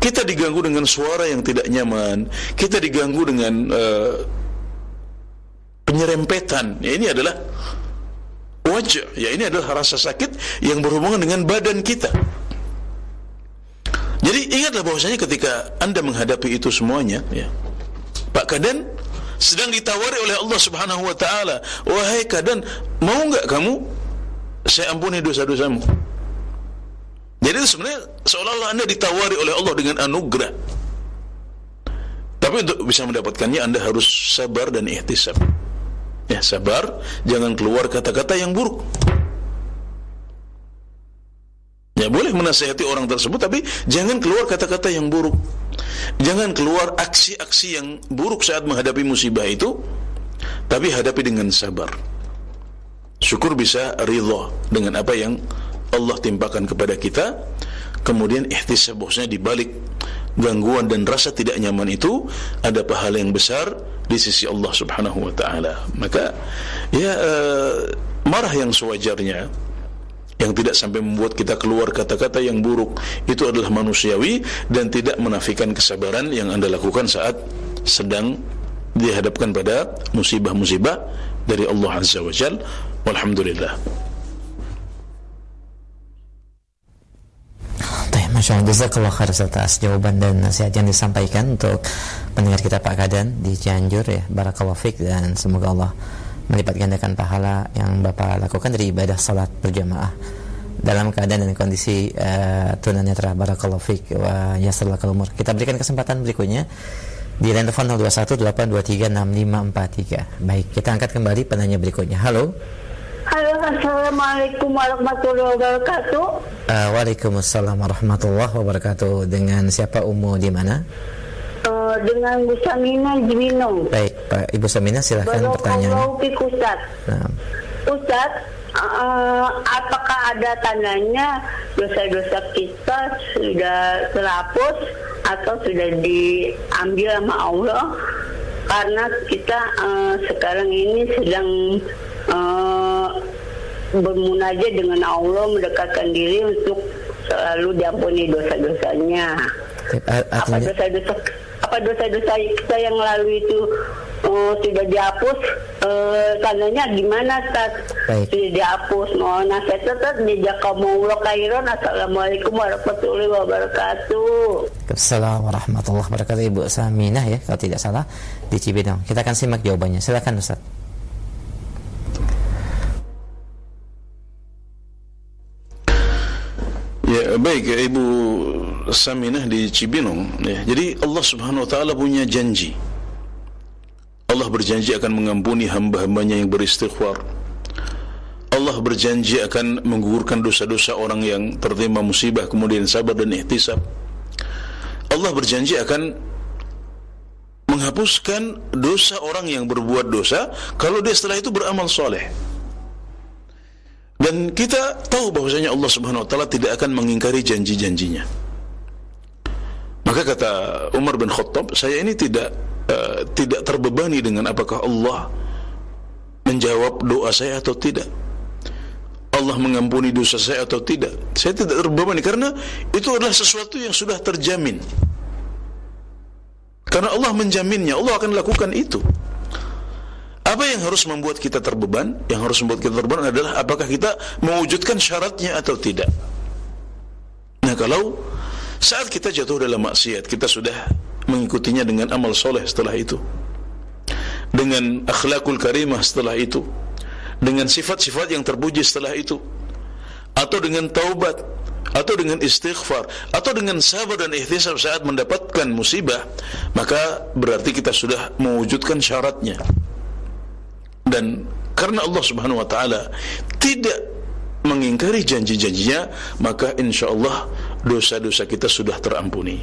S1: Kita diganggu dengan suara yang tidak nyaman, kita diganggu dengan uh, penyerempetan. Ya, ini adalah wajah. Ya ini adalah rasa sakit yang berhubungan dengan badan kita. Jadi ingatlah bahwasanya ketika anda menghadapi itu semuanya, ya, Pak Kadan sedang ditawari oleh Allah Subhanahu Wa Taala, wahai Kadan, mau nggak kamu saya ampuni dosa-dosamu? Jadi itu sebenarnya seolah-olah anda ditawari oleh Allah dengan anugerah. Tapi untuk bisa mendapatkannya anda harus sabar dan ihtisab. Ya sabar, jangan keluar kata-kata yang buruk. Ya boleh menasihati orang tersebut tapi jangan keluar kata-kata yang buruk. Jangan keluar aksi-aksi yang buruk saat menghadapi musibah itu tapi hadapi dengan sabar. Syukur bisa ridha dengan apa yang Allah timpakan kepada kita. Kemudian ihtisab bosnya dibalik gangguan dan rasa tidak nyaman itu ada pahala yang besar di sisi Allah Subhanahu wa taala. Maka ya uh, marah yang sewajarnya yang tidak sampai membuat kita keluar kata-kata yang buruk. Itu adalah manusiawi dan tidak menafikan kesabaran yang anda lakukan saat sedang dihadapkan pada musibah-musibah dari Allah Azza wa Jal. Walhamdulillah.
S2: Masya Allah, jazakallah khair atas jawaban dan nasihat yang disampaikan untuk pendengar kita Pak Kadan di Cianjur ya. Barakallahu fiqh dan semoga Allah melipat gandakan pahala yang Bapak lakukan dari ibadah salat berjamaah dalam keadaan dan kondisi uh, tunanetra barakallahu fik wa yassarlakal umur. Kita berikan kesempatan berikutnya di line telepon 0218236543. Baik, kita angkat kembali penanya berikutnya. Halo.
S4: Halo, Assalamualaikum warahmatullahi wabarakatuh.
S2: Uh, Waalaikumsalam warahmatullahi wabarakatuh. Dengan siapa Umu di mana?
S4: Uh, dengan Bu Samina Jimino.
S2: Baik, Pak Ibu Samina silakan pertanyaannya.
S4: Ustaz. Nah. Ustaz, uh, apakah ada tandanya dosa-dosa kita sudah terhapus atau sudah diambil sama Allah? Karena kita uh, sekarang ini sedang uh, bermunajat dengan Allah, mendekatkan diri untuk selalu diampuni dosa-dosanya. Apa dosa-dosa apa dosa-dosa kita yang lalu itu uh, sudah dihapus? Uh, tandanya gimana tas sudah dihapus mau nasihat tetap jazakumullah khairan assalamualaikum warahmatullahi wabarakatuh.
S2: Assalamualaikum warahmatullahi wabarakatuh. Ibu Saminah ya kalau tidak salah di Cibinong. Kita akan simak jawabannya. Silakan Ustaz
S1: Ya baik Ibu Saminah di Cibinong ya. Jadi Allah subhanahu wa ta'ala punya janji. Allah berjanji akan mengampuni hamba-hambanya yang beristighfar. Allah berjanji akan menggugurkan dosa-dosa orang yang tertimpa musibah kemudian sabar dan ihtisab. Allah berjanji akan menghapuskan dosa orang yang berbuat dosa kalau dia setelah itu beramal soleh dan kita tahu bahwasanya Allah Subhanahu wa taala tidak akan mengingkari janji-janjinya. Maka kata Umar bin Khattab, saya ini tidak uh, tidak terbebani dengan apakah Allah menjawab doa saya atau tidak. Allah mengampuni dosa saya atau tidak. Saya tidak terbebani karena itu adalah sesuatu yang sudah terjamin. Karena Allah menjaminnya, Allah akan lakukan itu. Apa yang harus membuat kita terbeban? Yang harus membuat kita terbeban adalah apakah kita mewujudkan syaratnya atau tidak. Nah kalau saat kita jatuh dalam maksiat, kita sudah mengikutinya dengan amal soleh setelah itu. Dengan akhlakul karimah setelah itu. Dengan sifat-sifat yang terpuji setelah itu. Atau dengan taubat. Atau dengan istighfar. Atau dengan sabar dan ikhtisab saat mendapatkan musibah. Maka berarti kita sudah mewujudkan syaratnya dan karena Allah Subhanahu wa taala tidak mengingkari janji-janjinya maka insyaallah dosa-dosa kita sudah terampuni.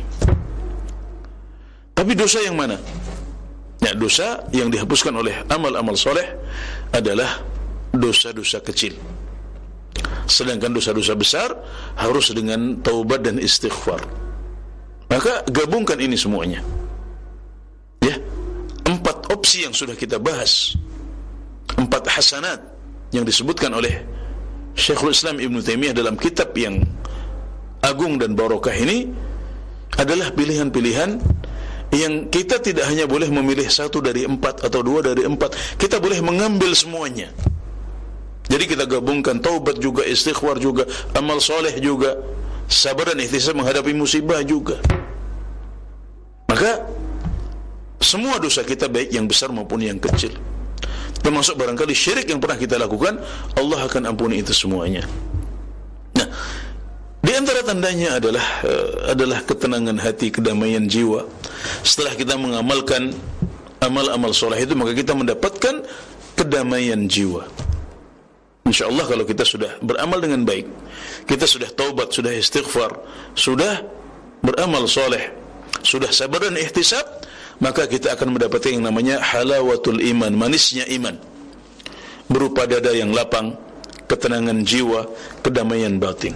S1: Tapi dosa yang mana? Ya dosa yang dihapuskan oleh amal-amal soleh adalah dosa-dosa kecil. Sedangkan dosa-dosa besar harus dengan taubat dan istighfar. Maka gabungkan ini semuanya. Ya empat opsi yang sudah kita bahas empat hasanat yang disebutkan oleh Syekhul Islam Ibn Taimiyah dalam kitab yang agung dan barokah ini adalah pilihan-pilihan yang kita tidak hanya boleh memilih satu dari empat atau dua dari empat. Kita boleh mengambil semuanya. Jadi kita gabungkan taubat juga istighfar juga amal soleh juga sabar dan ikhtisab menghadapi musibah juga. Maka semua dosa kita baik yang besar maupun yang kecil termasuk barangkali syirik yang pernah kita lakukan Allah akan ampuni itu semuanya nah di antara tandanya adalah uh, adalah ketenangan hati, kedamaian jiwa. Setelah kita mengamalkan amal-amal soleh itu, maka kita mendapatkan kedamaian jiwa. Insya Allah kalau kita sudah beramal dengan baik, kita sudah taubat, sudah istighfar, sudah beramal soleh, sudah sabar dan ihtisab, maka kita akan mendapatkan yang namanya halawatul iman, manisnya iman. Berupa dada yang lapang, ketenangan jiwa, kedamaian batin.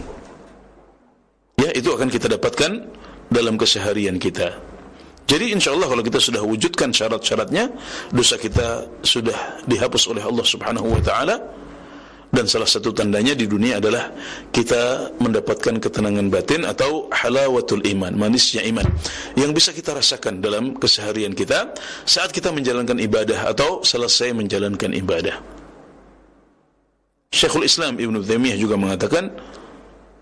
S1: Ya, itu akan kita dapatkan dalam keseharian kita. Jadi insya Allah kalau kita sudah wujudkan syarat-syaratnya, dosa kita sudah dihapus oleh Allah Subhanahu Wa Taala dan salah satu tandanya di dunia adalah kita mendapatkan ketenangan batin atau halawatul iman, manisnya iman yang bisa kita rasakan dalam keseharian kita saat kita menjalankan ibadah atau selesai menjalankan ibadah. Syekhul Islam Ibn Taimiyah juga mengatakan,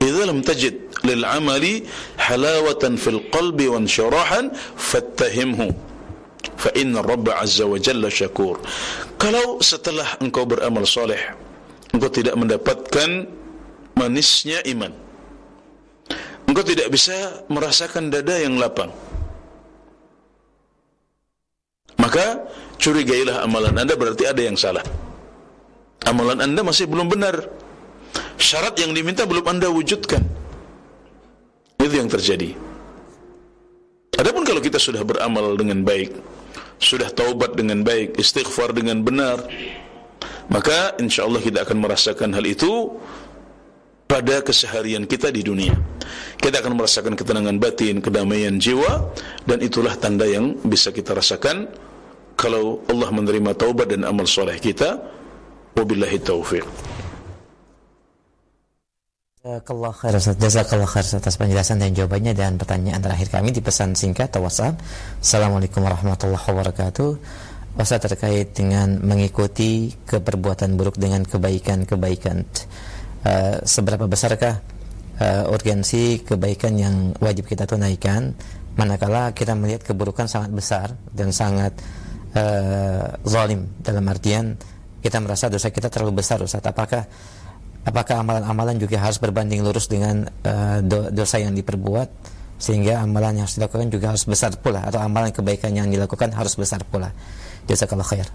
S1: "Idza lam tajid lil amali halawatan fil qalbi wa insyarahan fattahimhu." Fa inna Rabb Azza wa Jalla syakur. Kalau setelah engkau beramal soleh, engkau tidak mendapatkan manisnya iman. Engkau tidak bisa merasakan dada yang lapang. Maka curigailah amalan Anda berarti ada yang salah. Amalan Anda masih belum benar. Syarat yang diminta belum Anda wujudkan. Itu yang terjadi. Adapun kalau kita sudah beramal dengan baik, sudah taubat dengan baik, istighfar dengan benar, maka insya Allah kita akan merasakan hal itu pada keseharian kita di dunia. Kita akan merasakan ketenangan batin, kedamaian jiwa, dan itulah tanda yang bisa kita rasakan kalau Allah menerima taubat dan amal soleh kita. Wabillahi taufiq.
S2: Jazakallah khair. Jazakallah khair atas penjelasan dan jawabannya dan pertanyaan terakhir kami di pesan singkat atau WhatsApp. Assalamualaikum warahmatullahi wabarakatuh. Ustaz terkait dengan mengikuti keperbuatan buruk dengan kebaikan-kebaikan. Uh, seberapa besarkah uh, urgensi kebaikan yang wajib kita tunaikan? Manakala kita melihat keburukan sangat besar dan sangat uh, zalim. Dalam artian kita merasa dosa kita terlalu besar Ustaz. Apakah apakah amalan-amalan juga harus berbanding lurus dengan uh, dosa yang diperbuat? Sehingga amalan yang harus dilakukan juga harus besar pula atau amalan kebaikan yang dilakukan harus besar pula Jazakallah khair.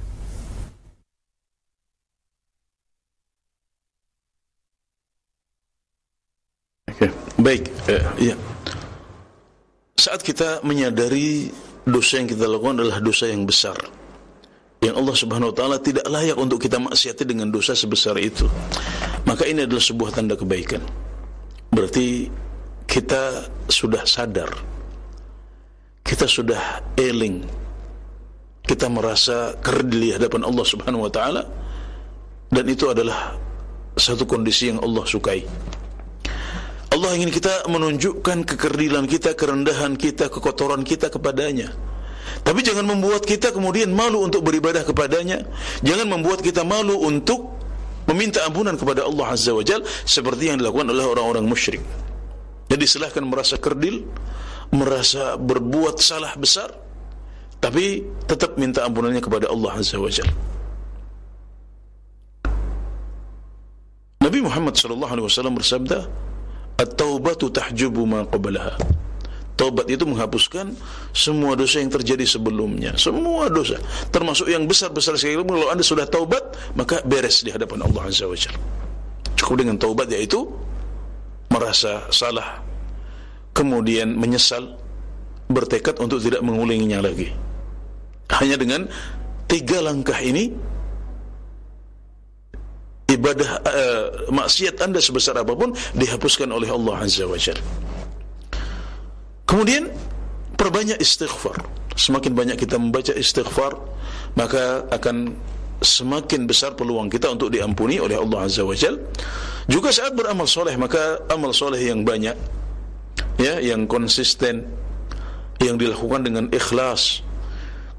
S1: Baik. Eh, ya. Saat kita menyadari dosa yang kita lakukan adalah dosa yang besar, yang Allah Subhanahu wa taala tidak layak untuk kita maksiati dengan dosa sebesar itu. Maka ini adalah sebuah tanda kebaikan. Berarti kita sudah sadar. Kita sudah eling kita merasa kerdil di hadapan Allah Subhanahu wa taala dan itu adalah satu kondisi yang Allah sukai. Allah ingin kita menunjukkan kekerdilan kita, kerendahan kita, kekotoran kita kepadanya. Tapi jangan membuat kita kemudian malu untuk beribadah kepadanya. Jangan membuat kita malu untuk meminta ampunan kepada Allah Azza wa Jal seperti yang dilakukan oleh orang-orang musyrik. Jadi silahkan merasa kerdil, merasa berbuat salah besar, tapi tetap minta ampunannya kepada Allah Azza wa Jalla. Nabi Muhammad sallallahu alaihi wasallam bersabda, "At-taubatu tahjubu ma qablaha." Taubat itu menghapuskan semua dosa yang terjadi sebelumnya, semua dosa, termasuk yang besar-besar sekali. Kalau Anda sudah taubat, maka beres di hadapan Allah Azza wa Jalla. Cukup dengan taubat yaitu merasa salah, kemudian menyesal, bertekad untuk tidak mengulanginya lagi. Hanya dengan tiga langkah ini ibadah uh, maksiat Anda sebesar apa pun dihapuskan oleh Allah Azza wa Jalla. Kemudian perbanyak istighfar. Semakin banyak kita membaca istighfar, maka akan semakin besar peluang kita untuk diampuni oleh Allah Azza wa Jalla. Juga saat beramal soleh, maka amal soleh yang banyak, ya, yang konsisten, yang dilakukan dengan ikhlas,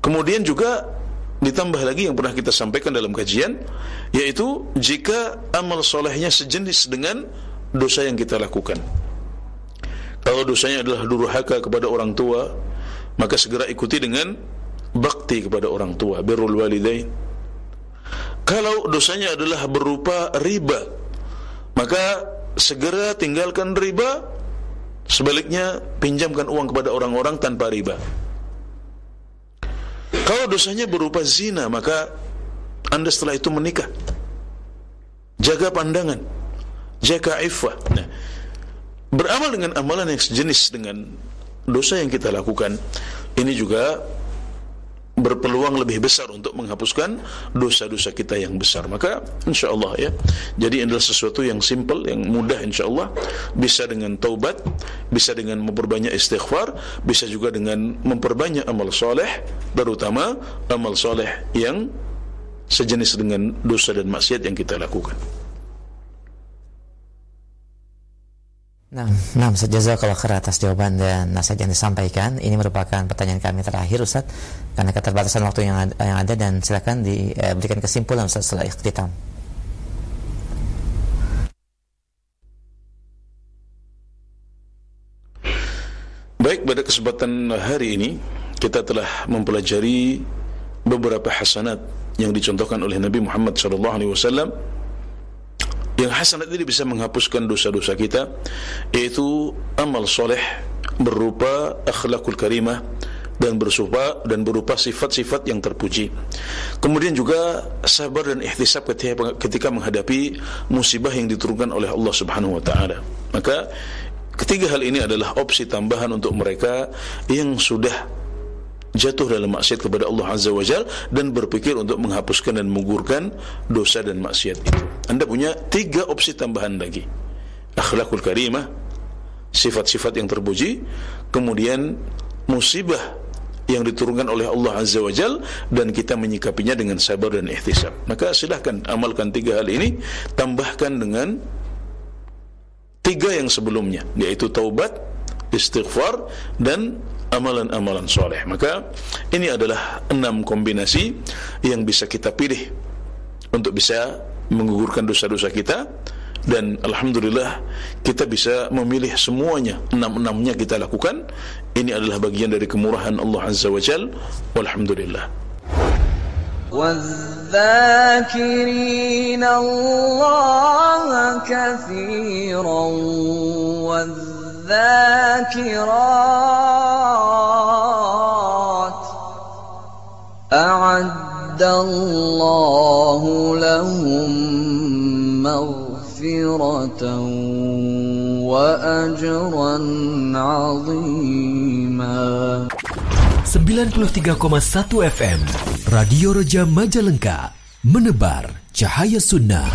S1: Kemudian juga ditambah lagi yang pernah kita sampaikan dalam kajian yaitu jika amal solehnya sejenis dengan dosa yang kita lakukan. Kalau dosanya adalah durhaka kepada orang tua, maka segera ikuti dengan bakti kepada orang tua, birrul walidain. Kalau dosanya adalah berupa riba, maka segera tinggalkan riba, sebaliknya pinjamkan uang kepada orang-orang tanpa riba. Kalau dosanya berupa zina, maka Anda setelah itu menikah. Jaga pandangan, jaga iffah. Nah, beramal dengan amalan yang sejenis dengan dosa yang kita lakukan, ini juga berpeluang lebih besar untuk menghapuskan dosa-dosa kita yang besar. Maka insya Allah ya, jadi adalah sesuatu yang simple, yang mudah insya Allah, bisa dengan taubat, bisa dengan memperbanyak istighfar, bisa juga dengan memperbanyak amal soleh, terutama amal soleh yang sejenis dengan dosa dan maksiat yang kita lakukan.
S2: Nah, nah Ustaz Jazakallah khair atas jawaban dan nasihat yang disampaikan. Ini merupakan pertanyaan kami terakhir Ustaz karena keterbatasan waktu yang ada, yang ada dan silakan diberikan eh, kesimpulan Ustaz setelah ikhtitam.
S1: Baik, pada kesempatan hari ini kita telah mempelajari beberapa hasanat yang dicontohkan oleh Nabi Muhammad SAW yang hasanat ini bisa menghapuskan dosa-dosa kita yaitu amal soleh berupa akhlakul karimah dan berupa dan berupa sifat-sifat yang terpuji. Kemudian juga sabar dan ketika, ketika menghadapi musibah yang diturunkan oleh Allah Subhanahu wa taala. Maka ketiga hal ini adalah opsi tambahan untuk mereka yang sudah jatuh dalam maksiat kepada Allah Azza wa Jal dan berpikir untuk menghapuskan dan menggugurkan dosa dan maksiat itu. Anda punya tiga opsi tambahan lagi. Akhlakul karimah, sifat-sifat yang terpuji, kemudian musibah yang diturunkan oleh Allah Azza wa Jal dan kita menyikapinya dengan sabar dan ihtisab. Maka silahkan amalkan tiga hal ini, tambahkan dengan tiga yang sebelumnya, yaitu taubat, istighfar dan amalan-amalan soleh. Maka ini adalah enam kombinasi yang bisa kita pilih untuk bisa menggugurkan dosa-dosa kita dan alhamdulillah kita bisa memilih semuanya enam-enamnya kita lakukan ini adalah bagian dari kemurahan Allah Azza wa Jal walhamdulillah
S5: والذاكرين الله كثيرا والذاكرات أعد الله لهم مغفرة وأجرا عظيما
S6: 93,1 FM Radio Roja Majalengka Menebar cahaya sunnah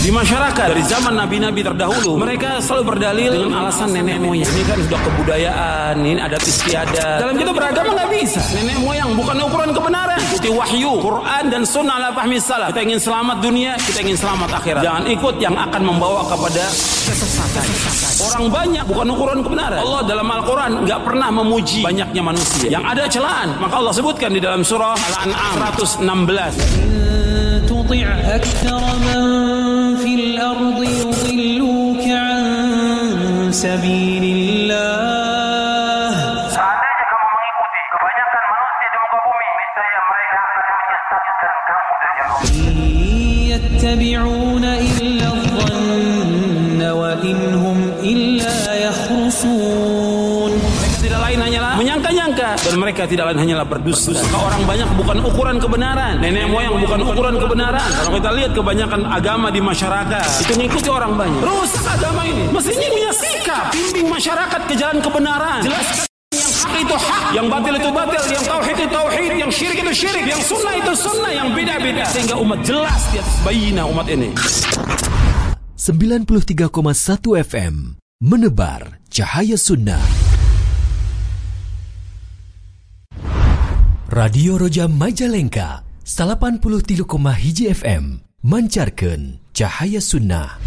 S7: Di masyarakat dari zaman nabi-nabi terdahulu mereka selalu berdalil dengan alasan nenek moyang. Ini kan sudah kebudayaan, ini ada istiadat. Dalam kita beragama nggak bisa. Nenek moyang bukan ukuran kebenaran. Ikuti wahyu, Quran dan sunnah ala fahmi salah. Kita ingin selamat dunia, kita ingin selamat akhirat. Jangan ikut yang akan membawa kepada kesesatan. Orang banyak bukan ukuran kebenaran. Allah dalam Al-Quran nggak pernah memuji banyaknya manusia. Yang ada celaan. Maka Allah sebutkan di dalam surah Al-An'am 116.
S8: الأرض يضلوك عن سبيل الله.
S3: Mereka
S7: tidak lain hanyalah berdusta. Orang banyak bukan ukuran kebenaran. Nenek moyang bukan ukuran kebenaran. Kalau kita lihat kebanyakan agama di masyarakat itu ngikuti orang banyak. Rusak agama ini. Mestinya punya sikap, bimbing masyarakat ke jalan kebenaran. Jelaskan yang hak itu hak, yang batil itu batil, yang tauhid itu tauhid, yang syirik itu syirik, yang sunnah itu sunnah, yang beda-beda sehingga umat jelas di atas bayina umat ini.
S6: 93,1 FM Menebar cahaya sunnah Radio Roja Majalengka 83,1 FM Mancarkan cahaya sunnah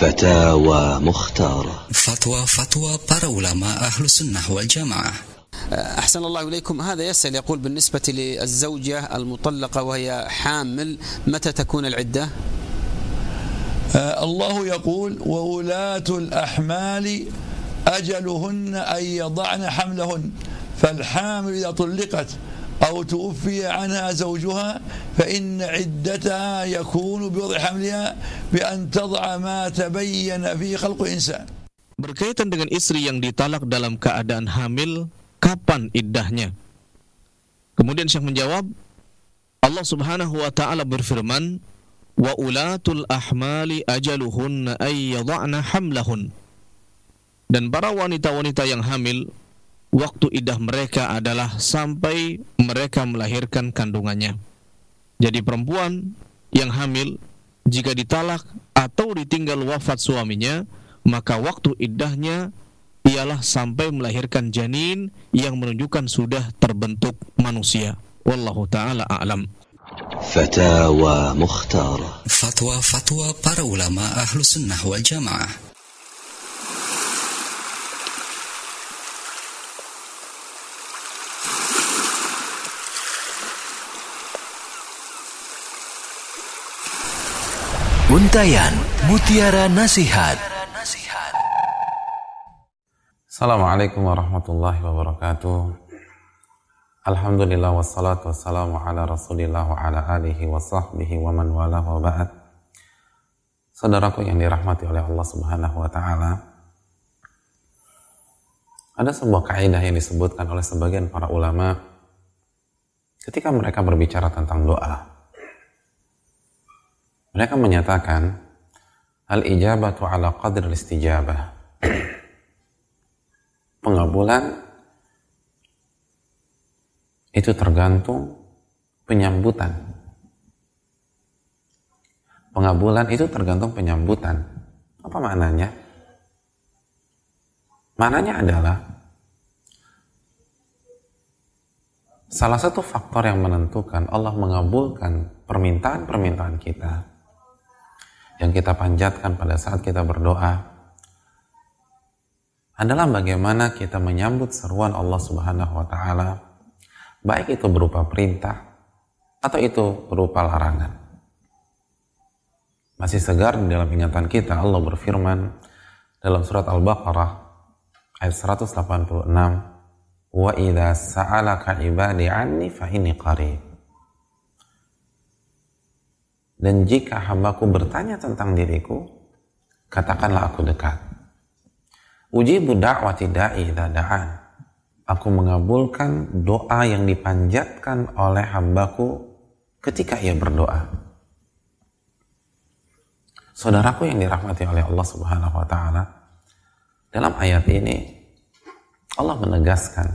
S9: فتاوى مختارة
S10: فتوى فتوى para ulama ahlu sunnah wal jamaah
S11: أحسن الله إليكم. هذا يسأل يقول بالنسبة للزوجة المطلقة وهي حامل متى تكون العدة؟
S12: آه الله يقول وولاة الأحمال أجلهن أن يضعن حملهن فالحامل إذا طلقت أو توفي عنها زوجها فإن عدتها يكون بوضع حملها بأن تضع ما تبين في خلق إنسان
S13: Berkaitan dengan istri yang ditalak dalam keadaan hamil, kapan iddahnya? Kemudian Syekh menjawab, Allah Subhanahu wa taala berfirman, "Wa ulatul ahmali ajaluhunna ay yadh'na hamlahun." Dan para wanita-wanita yang hamil, waktu iddah mereka adalah sampai mereka melahirkan kandungannya. Jadi perempuan yang hamil jika ditalak atau ditinggal wafat suaminya, maka waktu iddahnya ialah sampai melahirkan janin yang menunjukkan sudah terbentuk manusia. Wallahu taala a'lam.
S9: Fatwa Mukhtar.
S10: Fatwa-fatwa para ulama ahlu sunnah wal jamaah.
S6: Untayan Mutiara Nasihat
S14: Assalamualaikum warahmatullahi wabarakatuh. Alhamdulillah wassalatu wassalamu ala rasulillah wa ala alihi wa sahbihi wa man wala wa ba'd. Saudaraku yang dirahmati oleh Allah subhanahu wa ta'ala. Ada sebuah kaidah yang disebutkan oleh sebagian para ulama ketika mereka berbicara tentang doa. Mereka menyatakan al-ijabatu ala qadr istijabah pengabulan itu tergantung penyambutan. Pengabulan itu tergantung penyambutan. Apa maknanya? Maknanya adalah salah satu faktor yang menentukan Allah mengabulkan permintaan-permintaan kita yang kita panjatkan pada saat kita berdoa adalah bagaimana kita menyambut seruan Allah Subhanahu wa taala baik itu berupa perintah atau itu berupa larangan. Masih segar di dalam ingatan kita Allah berfirman dalam surat Al-Baqarah ayat 186 wa idza sa'alaka ibadi anni fa inni qarib dan jika hambaku bertanya tentang diriku, katakanlah aku dekat. Ujibu da'wati da'i da'an. Aku mengabulkan doa yang dipanjatkan oleh hambaku ketika ia berdoa. Saudaraku yang dirahmati oleh Allah Subhanahu wa taala, dalam ayat ini Allah menegaskan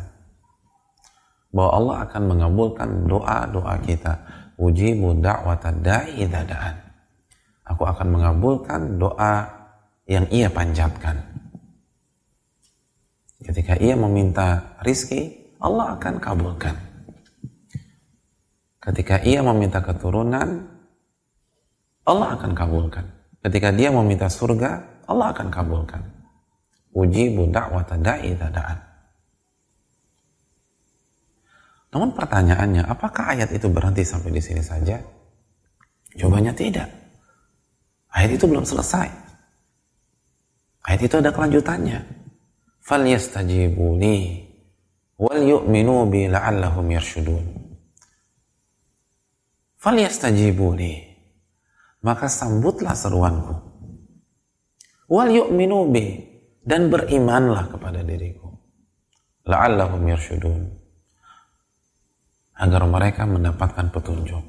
S14: bahwa Allah akan mengabulkan doa-doa kita ujibu da'wata da'i dadaan. Aku akan mengabulkan doa yang ia panjatkan. Ketika ia meminta rizki, Allah akan kabulkan. Ketika ia meminta keturunan, Allah akan kabulkan. Ketika dia meminta surga, Allah akan kabulkan. Ujibu da'wata da'i dadaan. Namun pertanyaannya, apakah ayat itu berhenti sampai di sini saja? Jawabannya tidak. Ayat itu belum selesai. Ayat itu ada kelanjutannya falyastajibu li wal yu'minu bi la'allahum yarshudun falyastajibu li maka sambutlah seruanku. wal yu'minu bi dan berimanlah kepada diriku. la'allahum yarshudun agar mereka mendapatkan petunjuk.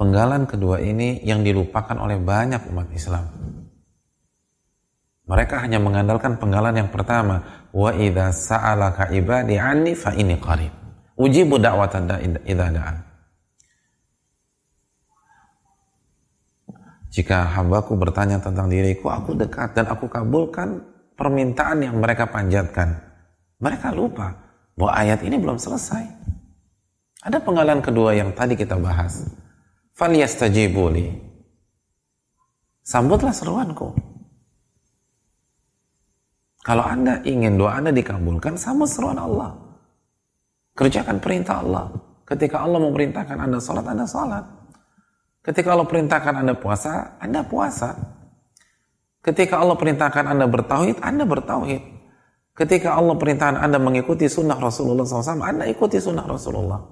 S14: Penggalan kedua ini yang dilupakan oleh banyak umat Islam. Mereka hanya mengandalkan penggalan yang pertama, wa idza sa'alaka ibadi anni fa inni qarib. Ujibu da'watan idza da'an. Jika hambaku bertanya tentang diriku, aku dekat dan aku kabulkan permintaan yang mereka panjatkan. Mereka lupa bahwa ayat ini belum selesai. Ada penggalan kedua yang tadi kita bahas. Falyastajibu li. Sambutlah seruanku. Kalau Anda ingin doa Anda dikabulkan, sambut seruan Allah. Kerjakan perintah Allah. Ketika Allah memerintahkan Anda sholat, Anda sholat. Ketika Allah perintahkan Anda puasa, Anda puasa. Ketika Allah perintahkan Anda bertauhid, Anda bertauhid. Ketika Allah perintahkan Anda mengikuti sunnah Rasulullah SAW, Anda ikuti sunnah Rasulullah.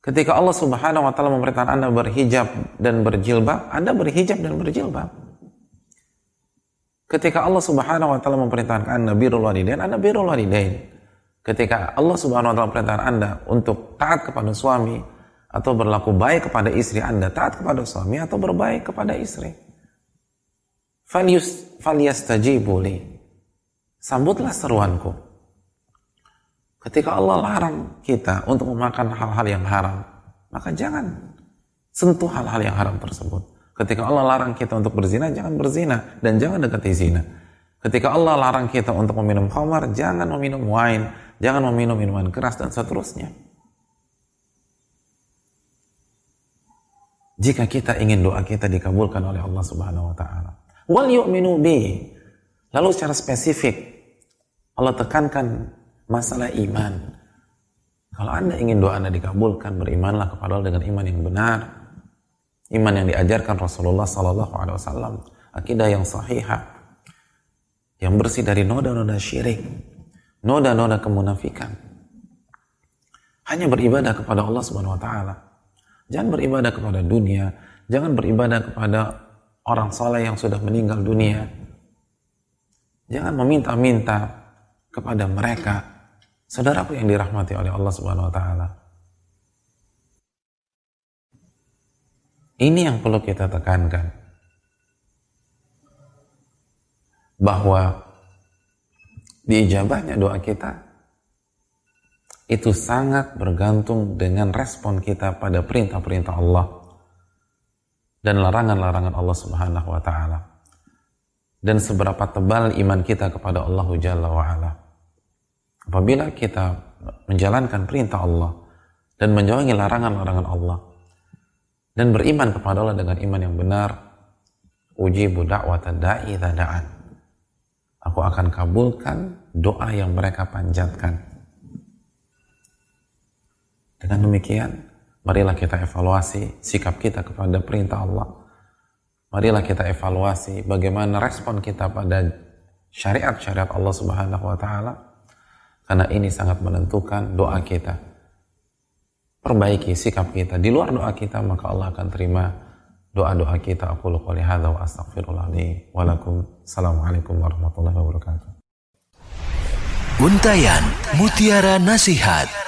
S14: Ketika Allah Subhanahu wa taala memerintahkan Anda berhijab dan berjilbab, Anda berhijab dan berjilbab. Ketika Allah Subhanahu wa taala memerintahkan Anda birrul walidain, Anda birrul walidain. Ketika Allah Subhanahu wa taala memerintahkan Anda untuk taat kepada suami atau berlaku baik kepada istri Anda, taat kepada suami atau berbaik kepada istri. Falyus falyastajibu li. Sambutlah seruanku. Ketika Allah larang kita untuk memakan hal-hal yang haram, maka jangan sentuh hal-hal yang haram tersebut. Ketika Allah larang kita untuk berzina, jangan berzina dan jangan dekati zina. Ketika Allah larang kita untuk meminum khamar, jangan meminum wine, jangan meminum minuman keras dan seterusnya. Jika kita ingin doa kita dikabulkan oleh Allah Subhanahu wa taala. Wal yu'minu bi. Lalu secara spesifik Allah tekankan masalah iman. Kalau Anda ingin doa Anda dikabulkan, berimanlah kepada Allah dengan iman yang benar. Iman yang diajarkan Rasulullah sallallahu alaihi wasallam, akidah yang sahihah, yang bersih dari noda-noda syirik, noda-noda kemunafikan. Hanya beribadah kepada Allah Subhanahu wa taala. Jangan beribadah kepada dunia, jangan beribadah kepada orang soleh yang sudah meninggal dunia. Jangan meminta-minta kepada mereka. Saudaraku yang dirahmati oleh Allah Subhanahu wa taala. Ini yang perlu kita tekankan. Bahwa diijabahnya doa kita itu sangat bergantung dengan respon kita pada perintah-perintah Allah dan larangan-larangan Allah Subhanahu wa taala. Dan seberapa tebal iman kita kepada Allah Jalla wa ala. Apabila kita menjalankan perintah Allah dan menjauhi larangan-larangan Allah, dan beriman kepada Allah dengan iman yang benar. Uji budak da'i da'an. Aku akan kabulkan doa yang mereka panjatkan. Dengan demikian marilah kita evaluasi sikap kita kepada perintah Allah. Marilah kita evaluasi bagaimana respon kita pada syariat-syariat Allah subhanahu wa ta'ala. Karena ini sangat menentukan doa kita perbaiki sikap kita. Di luar doa kita maka Allah akan terima doa-doa kita. Aku qouli hadza wa astaghfirullah li wa lakum. Assalamualaikum warahmatullahi wabarakatuh.
S6: Untayan Mutiara Nasihat